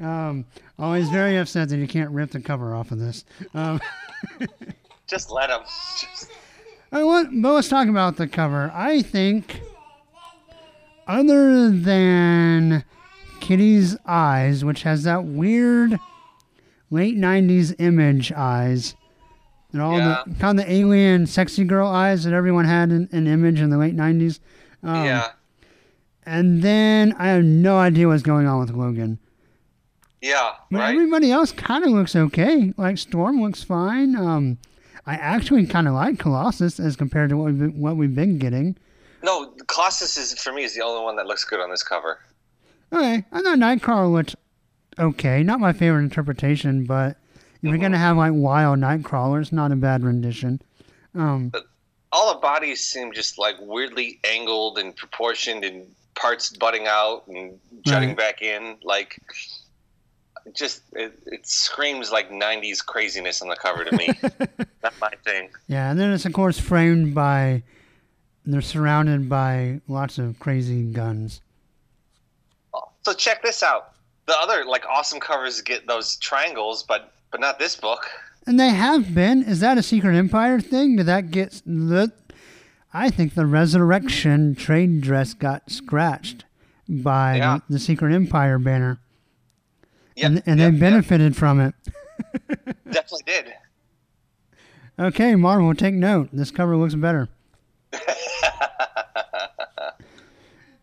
um, Ollie's very upset that you can't rip the cover off of this. Um, Just let him. Just, I want, but let's talk about the cover. I think, other than Kitty's eyes, which has that weird late '90s image eyes, and all Yeah. the kind of the alien sexy girl eyes that everyone had in an image in the late '90s. Um, yeah. And then I have no idea what's going on with Logan. Yeah, But right. everybody else kind of looks okay. Like Storm looks fine. Um, I actually kind of like Colossus as compared to what we've been, what we've been getting. No, Colossus is for me is the only one that looks good on this cover. Okay, I thought Nightcrawler looked okay. Not my favorite interpretation, but if you're gonna have like wild Nightcrawler, it's not a bad rendition. Um, All the bodies seem just like weirdly angled and proportioned, and parts butting out and jutting Right. back in. Like, just it, it screams like '90s craziness on the cover to me. Not my thing. yeah, and then it's of course framed by. They're surrounded by lots of crazy guns. So check this out. The other like awesome covers get those triangles, but but not this book. And they have been. Is that a Secret Empire thing? Did that get the? I think the ResurrXion trade dress got scratched by Yeah. the, the Secret Empire banner, Yep, and, and yep, they benefited from it. definitely did. Okay, Marvel, take note. This cover looks better.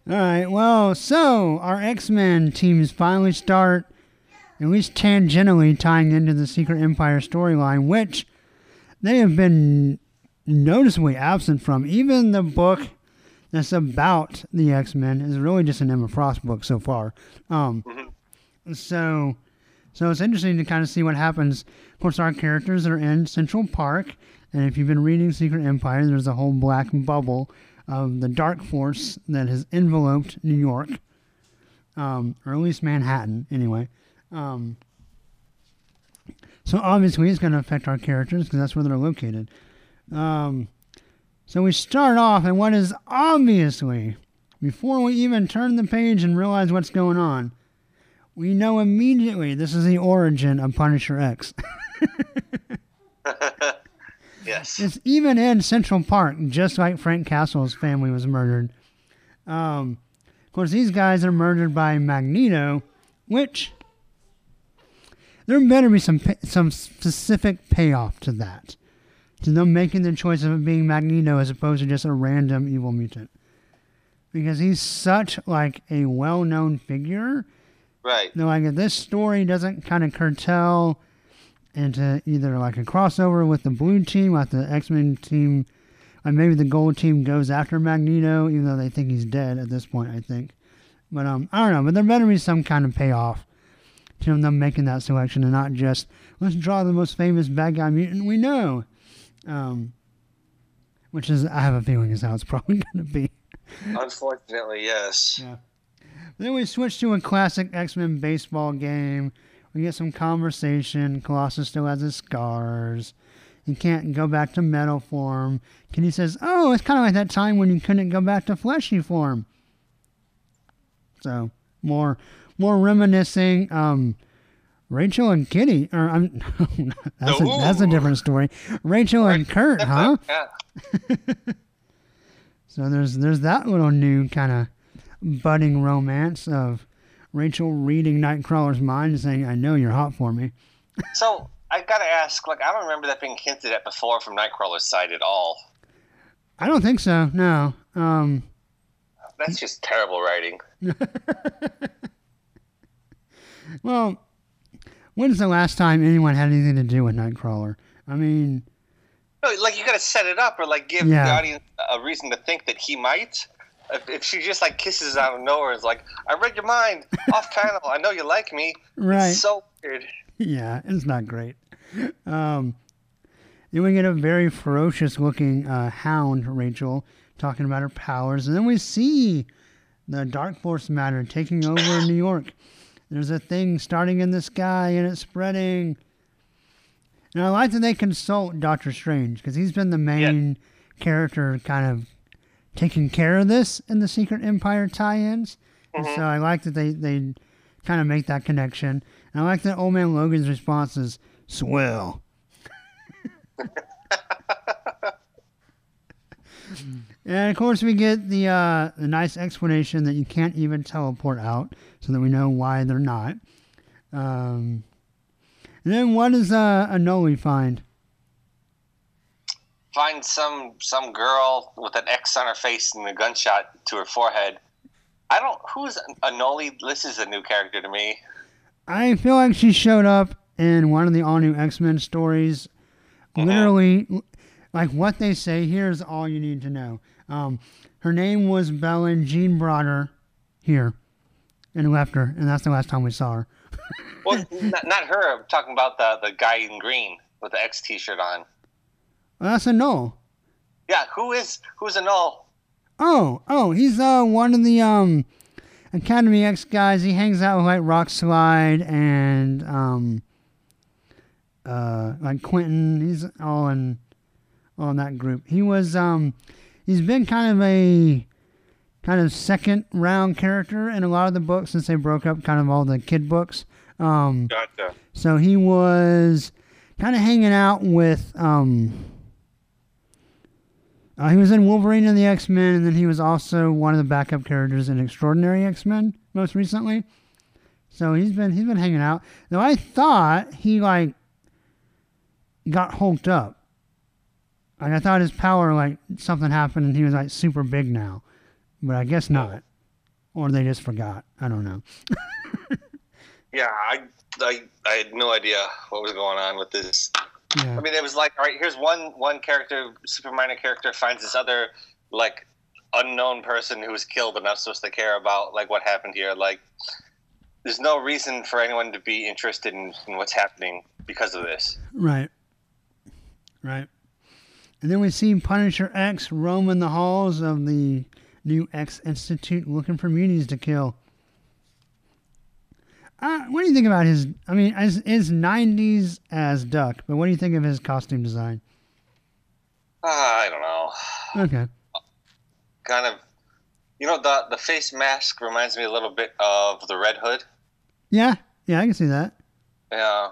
All right. Well, so our X Men teams finally start, at least tangentially tying into the Secret Empire storyline, which they have been noticeably absent from. Even the book that's about the X Men is really just an Emma Frost book so far. Um, so, so it's interesting to kind of see what happens. Of course, our characters are in Central Park, and if you've been reading Secret Empire, there's a whole black bubble of the dark force that has enveloped New York, um, or at least Manhattan, anyway. Um, so obviously, it's going to affect our characters because that's where they're located. Um, so we start off, and what is obviously, before we even turn the page and realize what's going on, we know immediately this is the origin of Punisher X. Yes. It's even in Central Park, just like Frank Castle's family was murdered. Um, of course, these guys are murdered by Magneto, which there better be some some specific payoff to that, to them making the choice of it being Magneto as opposed to just a random evil mutant, because he's such like a well-known figure Right. no, like this story doesn't kind of curtail into either like a crossover with the blue team, like the X Men team, or maybe the gold team goes after Magneto, even though they think he's dead at this point, I think. But um, I don't know. But there better be some kind of payoff to them making that selection, and not just let's draw the most famous bad guy mutant we know. Um, which is, I have a feeling, is how it's probably going to be. Unfortunately, yes. Yeah. Then we switch to a classic X Men baseball game. We get some conversation. Colossus still has his scars. He can't go back to metal form. Kenny says, Oh, it's kind of like that time when you couldn't go back to fleshy form. So, more more reminiscing. Um, Rachel and Kitty, or I'm, that's, a, that's a different story. Rachel and Kurt, huh? So there's there's that little new kind of budding romance of Rachel reading Nightcrawler's mind and saying, "I know you're hot for me." So I gotta ask, like, I don't remember that being hinted at before from Nightcrawler's side at all. I don't think so. No. Um, That's just terrible writing. well, when's the last time anyone had anything to do with Nightcrawler? I mean, No, like you gotta set it up or like give Yeah. the audience a reason to think that he might. If, if she just like kisses out of nowhere, is like, I read your mind off panel. I know you like me. right? It's so weird. yeah, it's not great. Um, then we get a very ferocious looking uh, hound, Rachel, talking about her powers. And then we see the Dark Force matter taking over New York. There's a thing starting in the sky and it's spreading. And I like that they consult Doctor Strange because he's been the main character kind of taking care of this in the Secret Empire tie ins. And so I like that they, they kind of make that connection. And I like that Old Man Logan's response is swell. and of course, we get the uh, the nice explanation that you can't even teleport out, so that we know why they're not. Um, and then what does uh, Anole find? Find some some girl with an X on her face and a gunshot to her forehead. I don't. Who's Anole? This is a new character to me. I feel like she showed up in one of the all new X Men stories. Mhm. Literally, like what they say here is all you need to know. Um, her name was Belen. Jean brought her here and left her, and that's the last time we saw her. Well, not, not her. I'm talking about the the guy in green with the X T-shirt on. Well, that's Anole. Yeah, who is who's Anole? Oh, oh, he's uh one of the um Academy X guys. He hangs out with like Rockslide and um uh like Quentin. He's all in all in that group. He was um he's been kind of a kind of second round character in a lot of the books since they broke up kind of all the kid books. Um Gotcha. so he was kind of hanging out with um uh, he was in Wolverine and the X Men, and then he was also one of the backup characters in Extraordinary X Men most recently. So he's been he's been hanging out. Though I thought he like got hulked up. Like I thought his power like something happened and he was like super big now, but I guess not, or they just forgot. I don't know. Yeah, I, I I had no idea what was going on with this. Yeah. I mean, it was like, all right, here's one one character, super minor character, finds this other like unknown person who was killed, but not supposed to care about like what happened here. Like, there's no reason for anyone to be interested in, in what's happening because of this. Right. Right. And then we see Punisher X roaming the halls of the new X Institute looking for mutants to kill. Uh, what do you think about his? I mean, as his '90s as Duck, but what do you think of his costume design? Uh, I don't know. Okay, Kind of, you know, the the face mask reminds me a little bit of the Red Hood. yeah, yeah, I can see that. Yeah,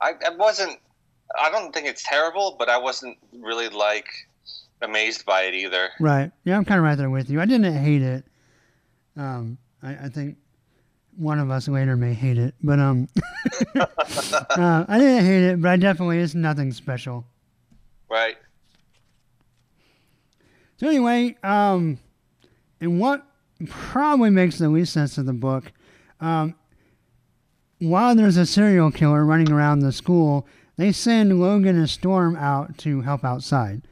I, I wasn't. I don't think it's terrible, but I wasn't really like amazed by it either. Right? Yeah, I'm kind of right there with you. I didn't hate it. Um, I, I think one of us later may hate it, but um, uh, I didn't hate it, but I definitely it's nothing special. Right. So anyway, um, and what probably makes the least sense of the book, um, while there's a serial killer running around the school, they send Logan and Storm out to help outside.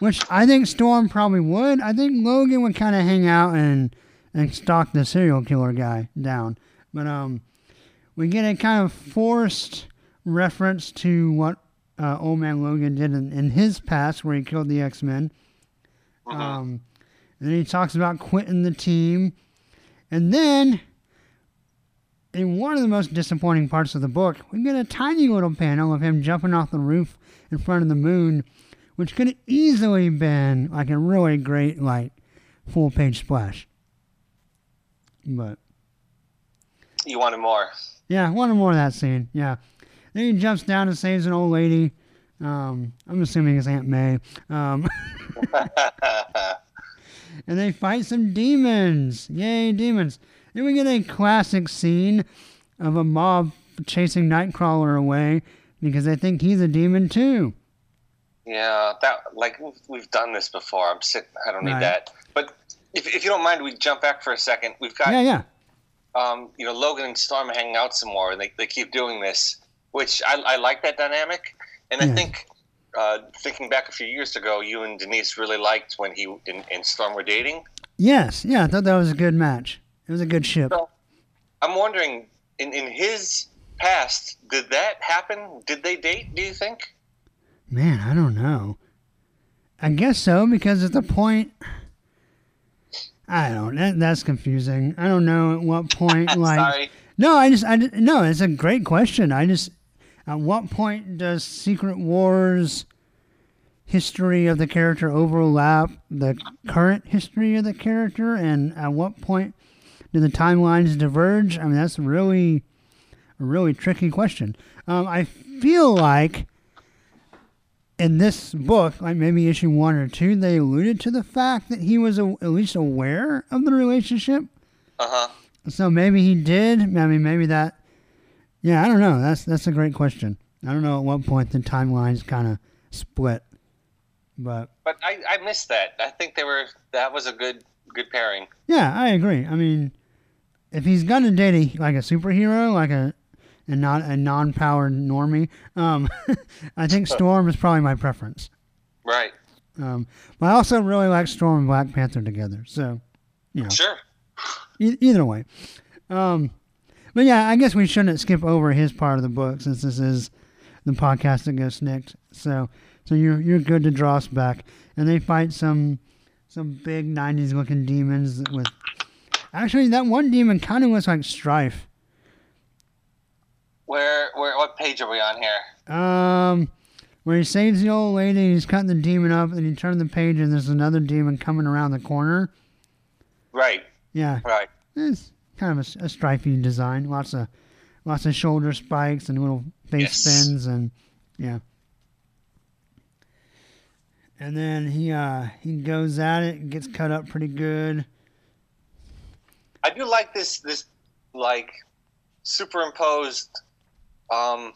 Which I think Storm probably would. I think Logan would kind of hang out and and stalk the serial killer guy down. But um, we get a kind of forced reference to what uh, Old Man Logan did in, in his past, where he killed the X Men. Mhm. Um, and then he talks about quitting the team. And then, in one of the most disappointing parts of the book, we get a tiny little panel of him jumping off the roof in front of the moon, which could have easily been like a really great, like, full page splash. But, You wanted more. yeah, wanted more of that scene. Yeah. Then he jumps down and saves an old lady. Um, I'm assuming it's Aunt May. Um, and they fight some demons. Yay, demons. Then we get a classic scene of a mob chasing Nightcrawler away because they think he's a demon too. yeah, that like we've, done this before. I'm sick. I don't need Right. that. If, if you don't mind, we jump back for a second. We've got Yeah, yeah. um, you know Logan and Storm hanging out some more, and they, they keep doing this, which I, I like that dynamic. And I think uh, thinking back a few years ago, you and Denise really liked when he and, and Storm were dating. Yes, yeah, I thought that was a good match. It was a good ship. So I'm wondering, in in his past, did that happen? Did they date? Do you think? Man, I don't know. I guess so because at the point, I don't. That, that's confusing. I don't know at what point. like, Sorry. no, I just, I just- no. It's a great question. I just, at what point does Secret Wars history of the character overlap the current history of the character, and at what point do the timelines diverge? I mean, that's really, a really tricky question. Um, I feel like in this book, like maybe issue one or two, they alluded to the fact that he was a, at least aware of the relationship. Uh huh. So maybe he did. I mean, maybe that. Yeah, I don't know. That's that's a great question. I don't know at what point the timelines kind of split, but But I, I missed that. I think they were that was a good good pairing. yeah, I agree. I mean, if he's gonna date a, like a superhero, like a and not a non-powered normie, um, I think Storm is probably my preference. Right. Um, but I also really like Storm and Black Panther together. So, you know, Sure. e- either way. Um, but yeah, I guess we shouldn't skip over his part of the book since this is the podcast that goes SNIKT. So, so you're you're good to draw us back, and they fight some some big '90s looking demons with. Actually, that one demon kind of looks like Strife. Where, where, what page are we on here? Um, where he saves the old lady, he's cutting the demon up, and he turns the page, and there's another demon coming around the corner. Right. Yeah, Right. it's kind of a, a stripy design. Lots of lots of shoulder spikes and little face Yes. fins, and yeah. And then he uh he goes at it, and gets cut up pretty good. I do like this, this like superimposed um,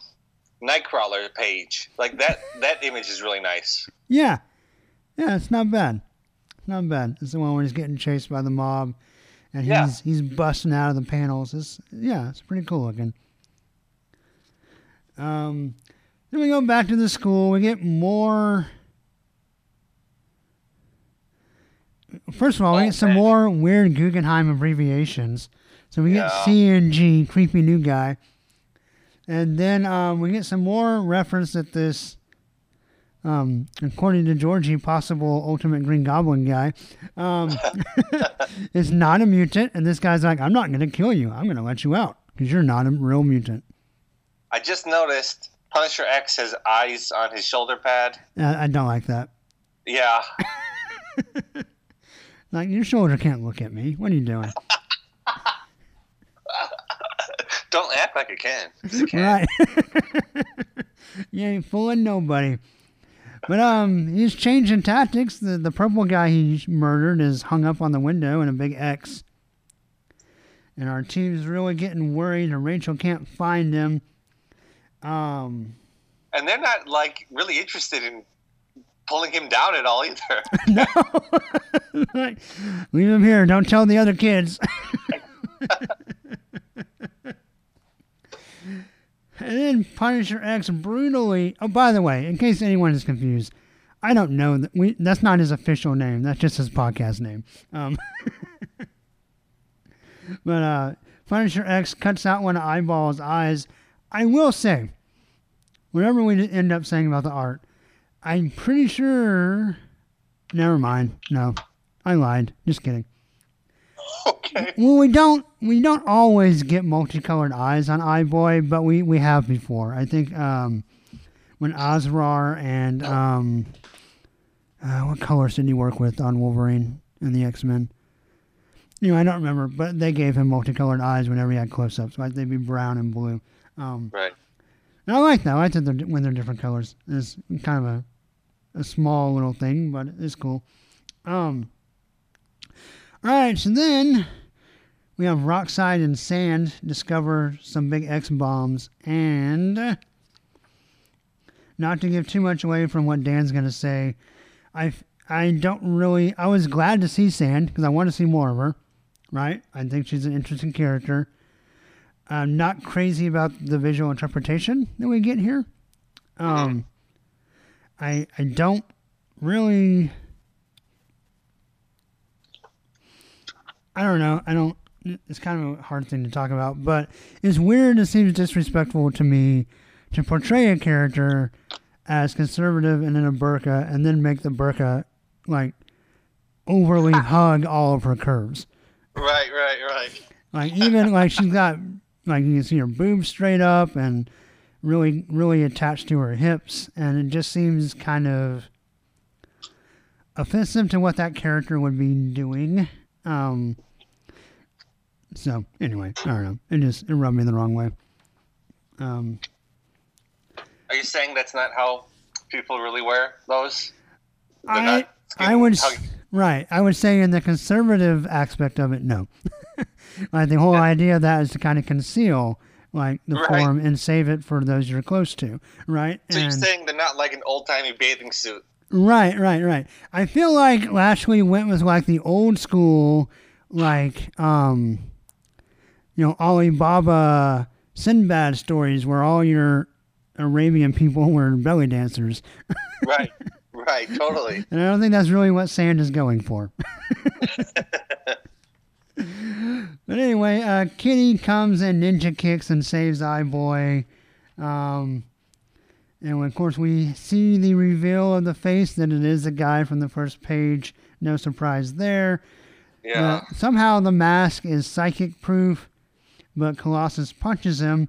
Nightcrawler page. Like that, that image is really nice. Yeah, yeah, it's not bad. It's not bad. It's the one where he's getting chased by the mob, and Yeah. he's he's busting out of the panels. It's yeah, it's pretty cool looking. Um, then we go back to the school. We get more. First of all, we get some Okay. more weird Guggenheim abbreviations. So we get Yeah. C and G, creepy new guy, and then um, we get some more reference that this um, according to Georgie, possible Ultimate Green Goblin guy, um, is not a mutant. And this guy's like, I'm not going to kill you. I'm going to let you out because you're not a real mutant. I just noticed Punisher X has eyes on his shoulder pad. Uh, I don't like that. Yeah. Like, your shoulder can't look at me. What are you doing? Don't act like it can. 'cause it can. Right. you ain't fooling nobody. But um, he's changing tactics. The the purple guy he murdered is hung up on the window in a big X. And our team's really getting worried, and Rachel can't find him. Um, And they're not like really interested in pulling him down at all either. no, Like, leave him here. Don't tell the other kids. And then Punisher X brutally. Oh, by the way, in case anyone is confused, I don't know that we. That's not his official name. That's just his podcast name. Um, but uh, Punisher X cuts out one of Eyeball's eyes. I will say, whatever we end up saying about the art, I'm pretty sure. Never mind. No, I lied. Just kidding. okay. Well, we don't we don't always get multicolored eyes on Eyeboy, but we we have before. I think um, when Osrar and um, uh, what colors did he work with on Wolverine and the X Men? You know, I don't remember, but they gave him multicolored eyes whenever he had close ups. Like they'd be brown and blue. Um, Right. and I like that. I like that they're, when they're different colors. It's kind of a a small little thing, but it's cool. Um. All right, so then we have Rockslide and Sand discover some big X bombs, and not to give too much away from what Dan's gonna say, I I don't really. I was glad to see Sand because I want to see more of her. Right, I think she's an interesting character. I'm not crazy about the visual interpretation that we get here. Um, I I don't really. I don't know. I don't. It's kind of a hard thing to talk about, but it's weird. It seems disrespectful to me to portray a character as conservative and in a burqa, and then make the burqa like overly hug all of her curves. Right, right, right. Like even like she's got like you can see her boobs straight up and really really attached to her hips and it just seems kind of offensive to what that character would be doing. Um so anyway, I don't know. It just it rubbed me the wrong way. Um Are you saying that's not how people really wear those? They're I not I would s- right. I would say in the conservative aspect of it, no. like the whole idea of that is to kind of conceal like the Right. form and save it for those you're close to, right? So you're saying they're not like an old timey bathing suit? Right, right, right. I feel like Lashley went with like the old school, like um, you know, Alibaba Sinbad stories where all your Arabian people were belly dancers. right, right, totally. And I don't think that's really what Sand is going for. but anyway, uh, Kitty comes and ninja kicks and saves Eye Boy. Um, and of course, we see the reveal of the face that it is the guy from the first page. No surprise there. Yeah. Uh, somehow the mask is psychic proof, but Colossus punches him,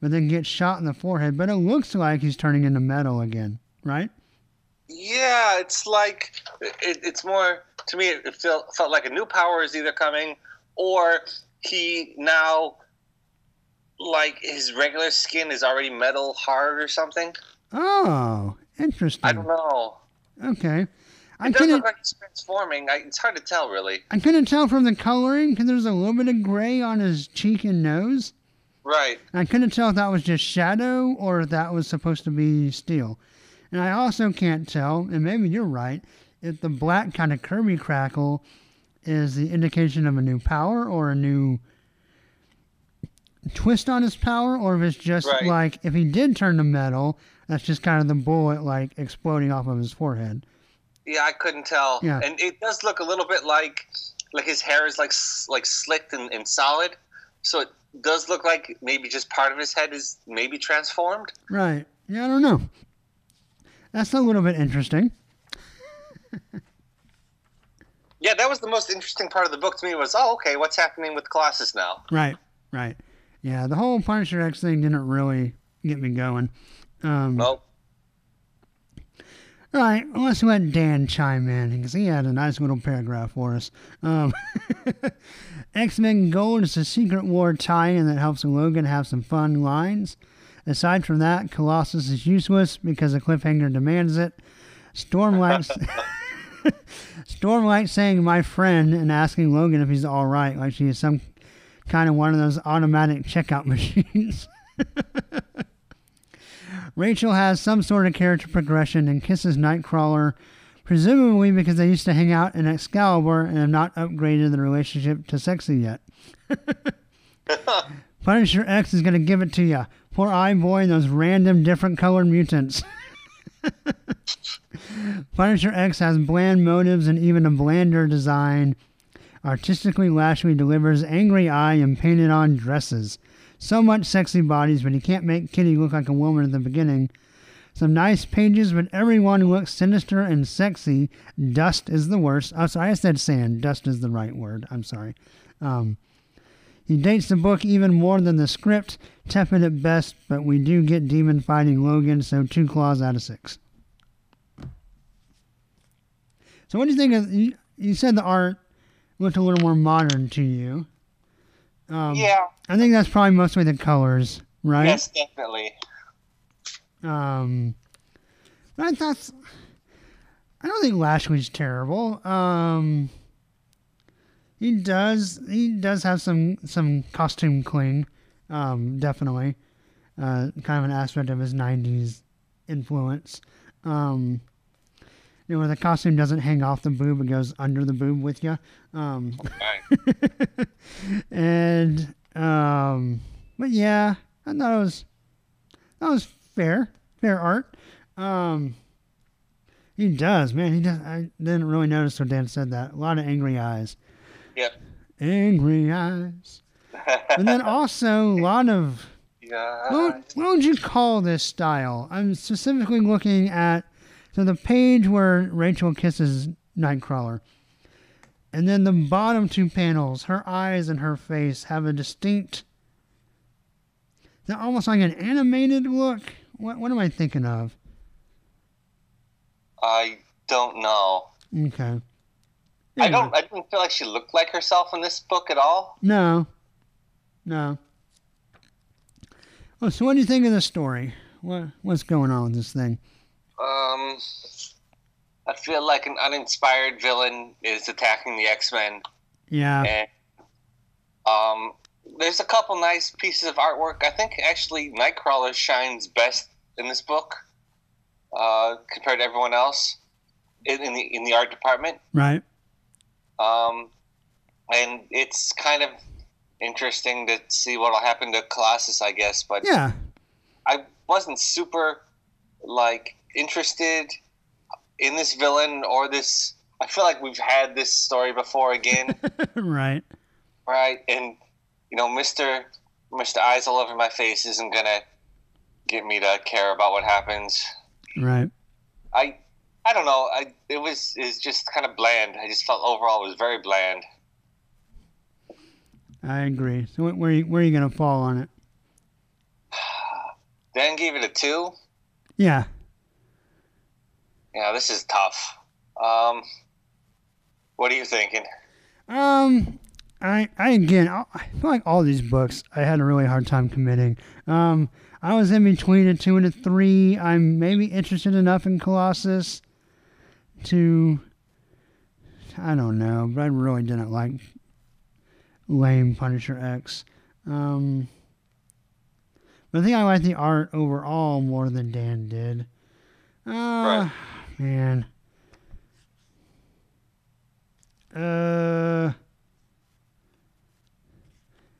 but then gets shot in the forehead. But it looks like he's turning into metal again, right? Yeah, it's like it, it's more to me. It felt felt like a new power is either coming, or he now like his regular skin is already metal hard or something. Oh, interesting. I don't know. Okay. I It does couldn't. look like he's transforming. I, it's hard to tell, really. I couldn't tell from the coloring because there's a little bit of gray on his cheek and nose. Right. I couldn't tell if that was just shadow or if that was supposed to be steel. And I also can't tell, and maybe you're right, if the black kind of Kirby crackle is the indication of a new power or a new twist on his power, or if it's just Right. like if he did turn to metal, that's just kind of the bullet like exploding off of his forehead. Yeah, I couldn't tell. Yeah. And it does look a little bit like like his hair is like like slicked and, and solid. So it does look like maybe just part of his head is maybe transformed. Right. Yeah, I don't know. That's a little bit interesting. Yeah, that was the most interesting part of the book to me was, oh, okay, what's happening with Colossus now? Right, right. Yeah, the whole Punisher X thing didn't really get me going. Um, Well, All right, let's let Dan chime in because he had a nice little paragraph for us. Um, X Men Gold is a Secret War tie in that helps Logan have some fun lines. Aside from that, Colossus is useless because a cliffhanger demands it. Stormlight, Stormlight saying "my friend" and asking Logan if he's all right, like she is some kind of one of those automatic checkout machines. Rachel has some sort of character progression and kisses Nightcrawler, presumably because they used to hang out in Excalibur and have not upgraded the relationship to sexy yet. Punisher X is going to give it to you. Poor Eye Boy and those random different colored mutants. Punisher X has bland motives and even a blander design. Artistically, Lashley delivers angry eye and painted on dresses. So much sexy bodies, but he can't make Kitty look like a woman at the beginning. Some nice pages, but everyone looks sinister and sexy. Dust is the worst. I'm sorry, I said sand. Dust is the right word. I'm sorry. Um, he dates the book even more than the script. Tepid at best, but we do get demon fighting Logan, so two claws out of six. So, what do you think of? You, you said the art looked a little more modern to you. Um, yeah, I think that's probably mostly the colors, right? yes, definitely. Um, but I thought I don't think Lashley's terrible. Um, he does he does have some some costume cling, um, definitely, uh, kind of an aspect of his '90s influence. Um, you know, where the costume doesn't hang off the boob; it goes under the boob with you. Um, Right. and um, but yeah, I thought it was that was fair, fair art. Um, he does, man. He does. I didn't really notice when Dan said that. A lot of angry eyes, Yep. angry eyes, and then also a lot of yeah. what, what would you call this style? I'm specifically looking at so the page where Rachel kisses Nightcrawler, and then the bottom two panels, her eyes and her face have a distinct, they're almost like an animated look. What what am I thinking of? I don't know. Okay. I don't. I didn't feel like she looked like herself in this book at all. No. No. Oh, so what do you think of the story? What what's going on with this thing? Um, I feel like an uninspired villain is attacking the X Men, Yeah. and um, there's a couple nice pieces of artwork. I think actually Nightcrawler shines best in this book uh, compared to everyone else in, in the in the art department. Right. Um, and it's kind of interesting to see what'll happen to Colossus, I guess. But Yeah. I wasn't super like interested in this villain or this. I feel like we've had this story before again, right. right? And you know, Mister Mister Eyes all over my face isn't gonna get me to care about what happens. Right. I I don't know. I it was is just kind of bland. I just felt overall it was very bland. I agree. So wh- where you, where are you gonna fall on it? Dan gave it a two. Yeah. Yeah, this is tough. Um, what are you thinking? Um, I I again I feel like all these books I had a really hard time committing. Um, I was in between a two and a three. I'm maybe interested enough in Colossus to I don't know, but I really didn't like lame Punisher X. Um, but I think I like the art overall more than Dan did. Uh, Right. Man. Uh,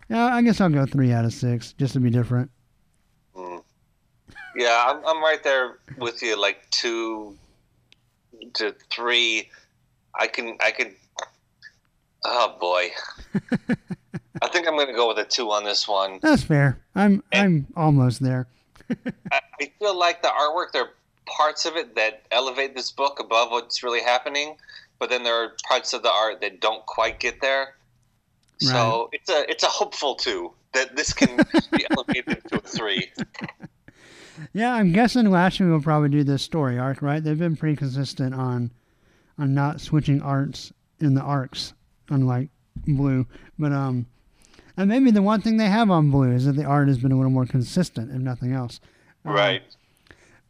yeah, I guess I'll go three out of six just to be different. Hmm. Yeah, I'm, I'm right there with you. Like two to three. I can I could. Oh boy. I think I'm going to go with a two on this one. That's fair. I'm I'm almost there. I, I feel like the artwork, there are parts of it that elevate this book above what's really happening, but then there are parts of the art that don't quite get there. So it's a it's a hopeful two that this can be elevated to a three. Yeah, I'm guessing Lashley will probably do this story arc, right? They've been pretty consistent on on not switching arts in the arcs, unlike Blue. But um, and maybe the one thing they have on Blue is that the art has been a little more consistent, if nothing else. Um, Right.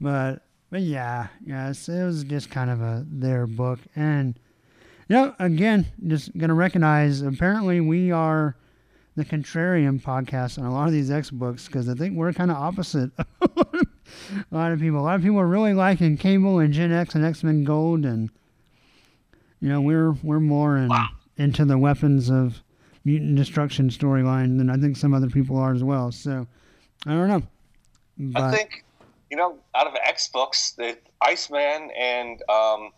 But but yeah, yes, it was just kind of a their book, and you know, again, just gonna recognize. Apparently, we are the contrarian podcast on a lot of these X books because I think we're kind of opposite. a lot of people, a lot of people are really liking Cable and Gen X and X Men Gold, and you know, we're we're more in, into the weapons of mutant destruction storyline than I think some other people are as well. So I don't know. But, I think you know, out of X books, the Iceman and um,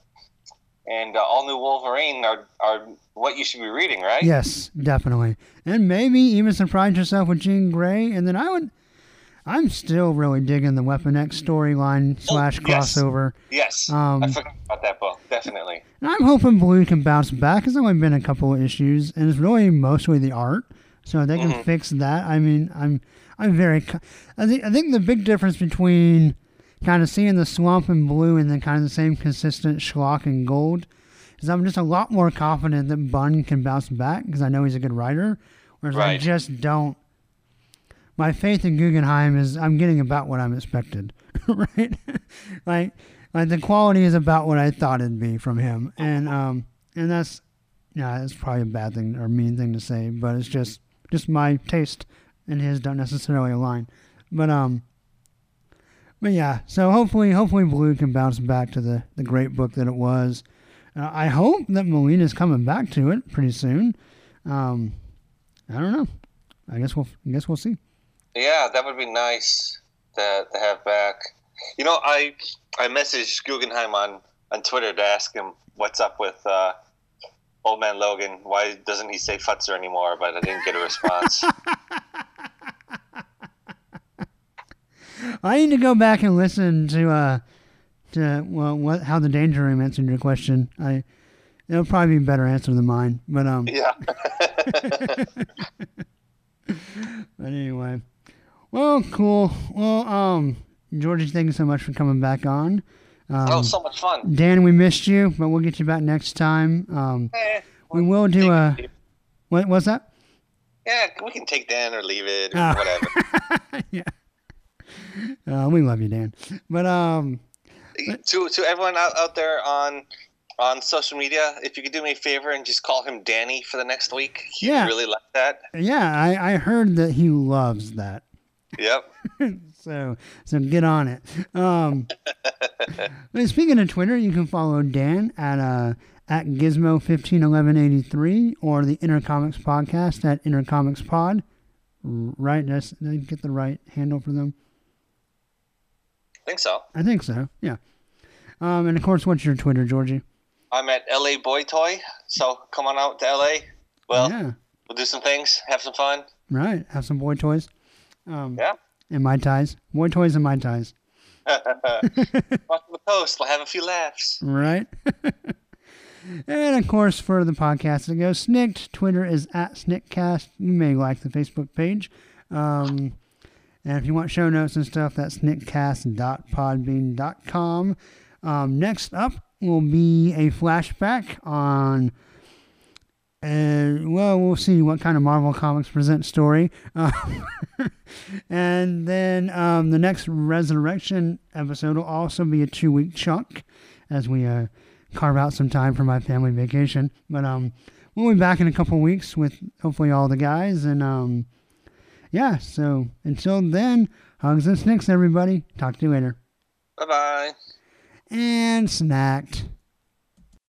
and uh, All New Wolverine are are what you should be reading, right? Yes, definitely. And maybe even surprise yourself with Jean Grey. And then I would, I'm still really digging the Weapon X storyline slash Oh, yes. crossover. Yes, Um, I forgot about that book. Definitely. And I'm hoping Blue can bounce back. It's only been a couple of issues, and it's really mostly the art. So if they can Mhm. fix that. I mean, I'm I'm very. I think I think the big difference between kind of seeing the swamp in blue and then kind of the same consistent schlock and gold is I'm just a lot more confident that Bunn can bounce back because I know he's a good writer. Whereas I just don't. My faith in Guggenheim is I'm getting about what I'm expected, right? like, like the quality is about what I thought it'd be from him, and um, and that's, yeah, that's probably a bad thing or mean thing to say, but it's just just my taste and his don't necessarily align, but um, but yeah, so hopefully hopefully Blue can bounce back to the the great book that it was. Uh, I hope that Molina's coming back to it pretty soon. Um, I don't know. I guess we'll I guess we'll see. Yeah, that would be nice to, to have back. You know, I I messaged Guggenheim on, on Twitter to ask him what's up with uh, Old Man Logan. Why doesn't he say Futzer anymore? But I didn't get a response. I need to go back and listen to uh to well what how the danger room answered your question. I it'll probably be a better answer than mine. But um yeah. but anyway. Well cool. Well um Georgie, thank you so much for coming back on. Um, oh, so much fun. Dan, we missed you, but we'll get you back next time. Um, Eh, we will do a what was that? Yeah, we can take Dan or leave it or Ah. whatever. yeah. Uh, we love you, Dan. But um, to to everyone out, out there on on social media, if you could do me a favor and just call him Danny for the next week, he Yeah. really like that. yeah, I, I heard that he loves that. Yep. so so get on it. Um, speaking of Twitter, you can follow Dan at uh, at Gizmo151183 or the Inter-Comics Podcast at Inter-Comics Pod. Right? That's, get the right handle for them? I think so. I think so. Yeah. Um, and of course, what's your Twitter, Georgie? I'm at LA Boy Toy, so come on out to LA. Well, yeah. we'll do some things, have some fun. Right. Have some boy toys. Um, Yeah. And my ties. Boy toys and my ties. To the coast, we'll have a few laughs. Right. and of course, for the podcast to go, SNIKT. Twitter is at Sniktcast. You may like the Facebook page. Um, and if you want show notes and stuff, that's sniktcast.podbean.com. Um, next up will be a flashback on. And well, we'll see what kind of Marvel Comics present story. Um, and then um, the next ResurrXion episode will also be a two week chunk as we uh, carve out some time for my family vacation. But um, we'll be back in a couple weeks with hopefully all the guys. And um, yeah, so until then, hugs and snikts, everybody. Talk to you later. Bye bye. And snacked.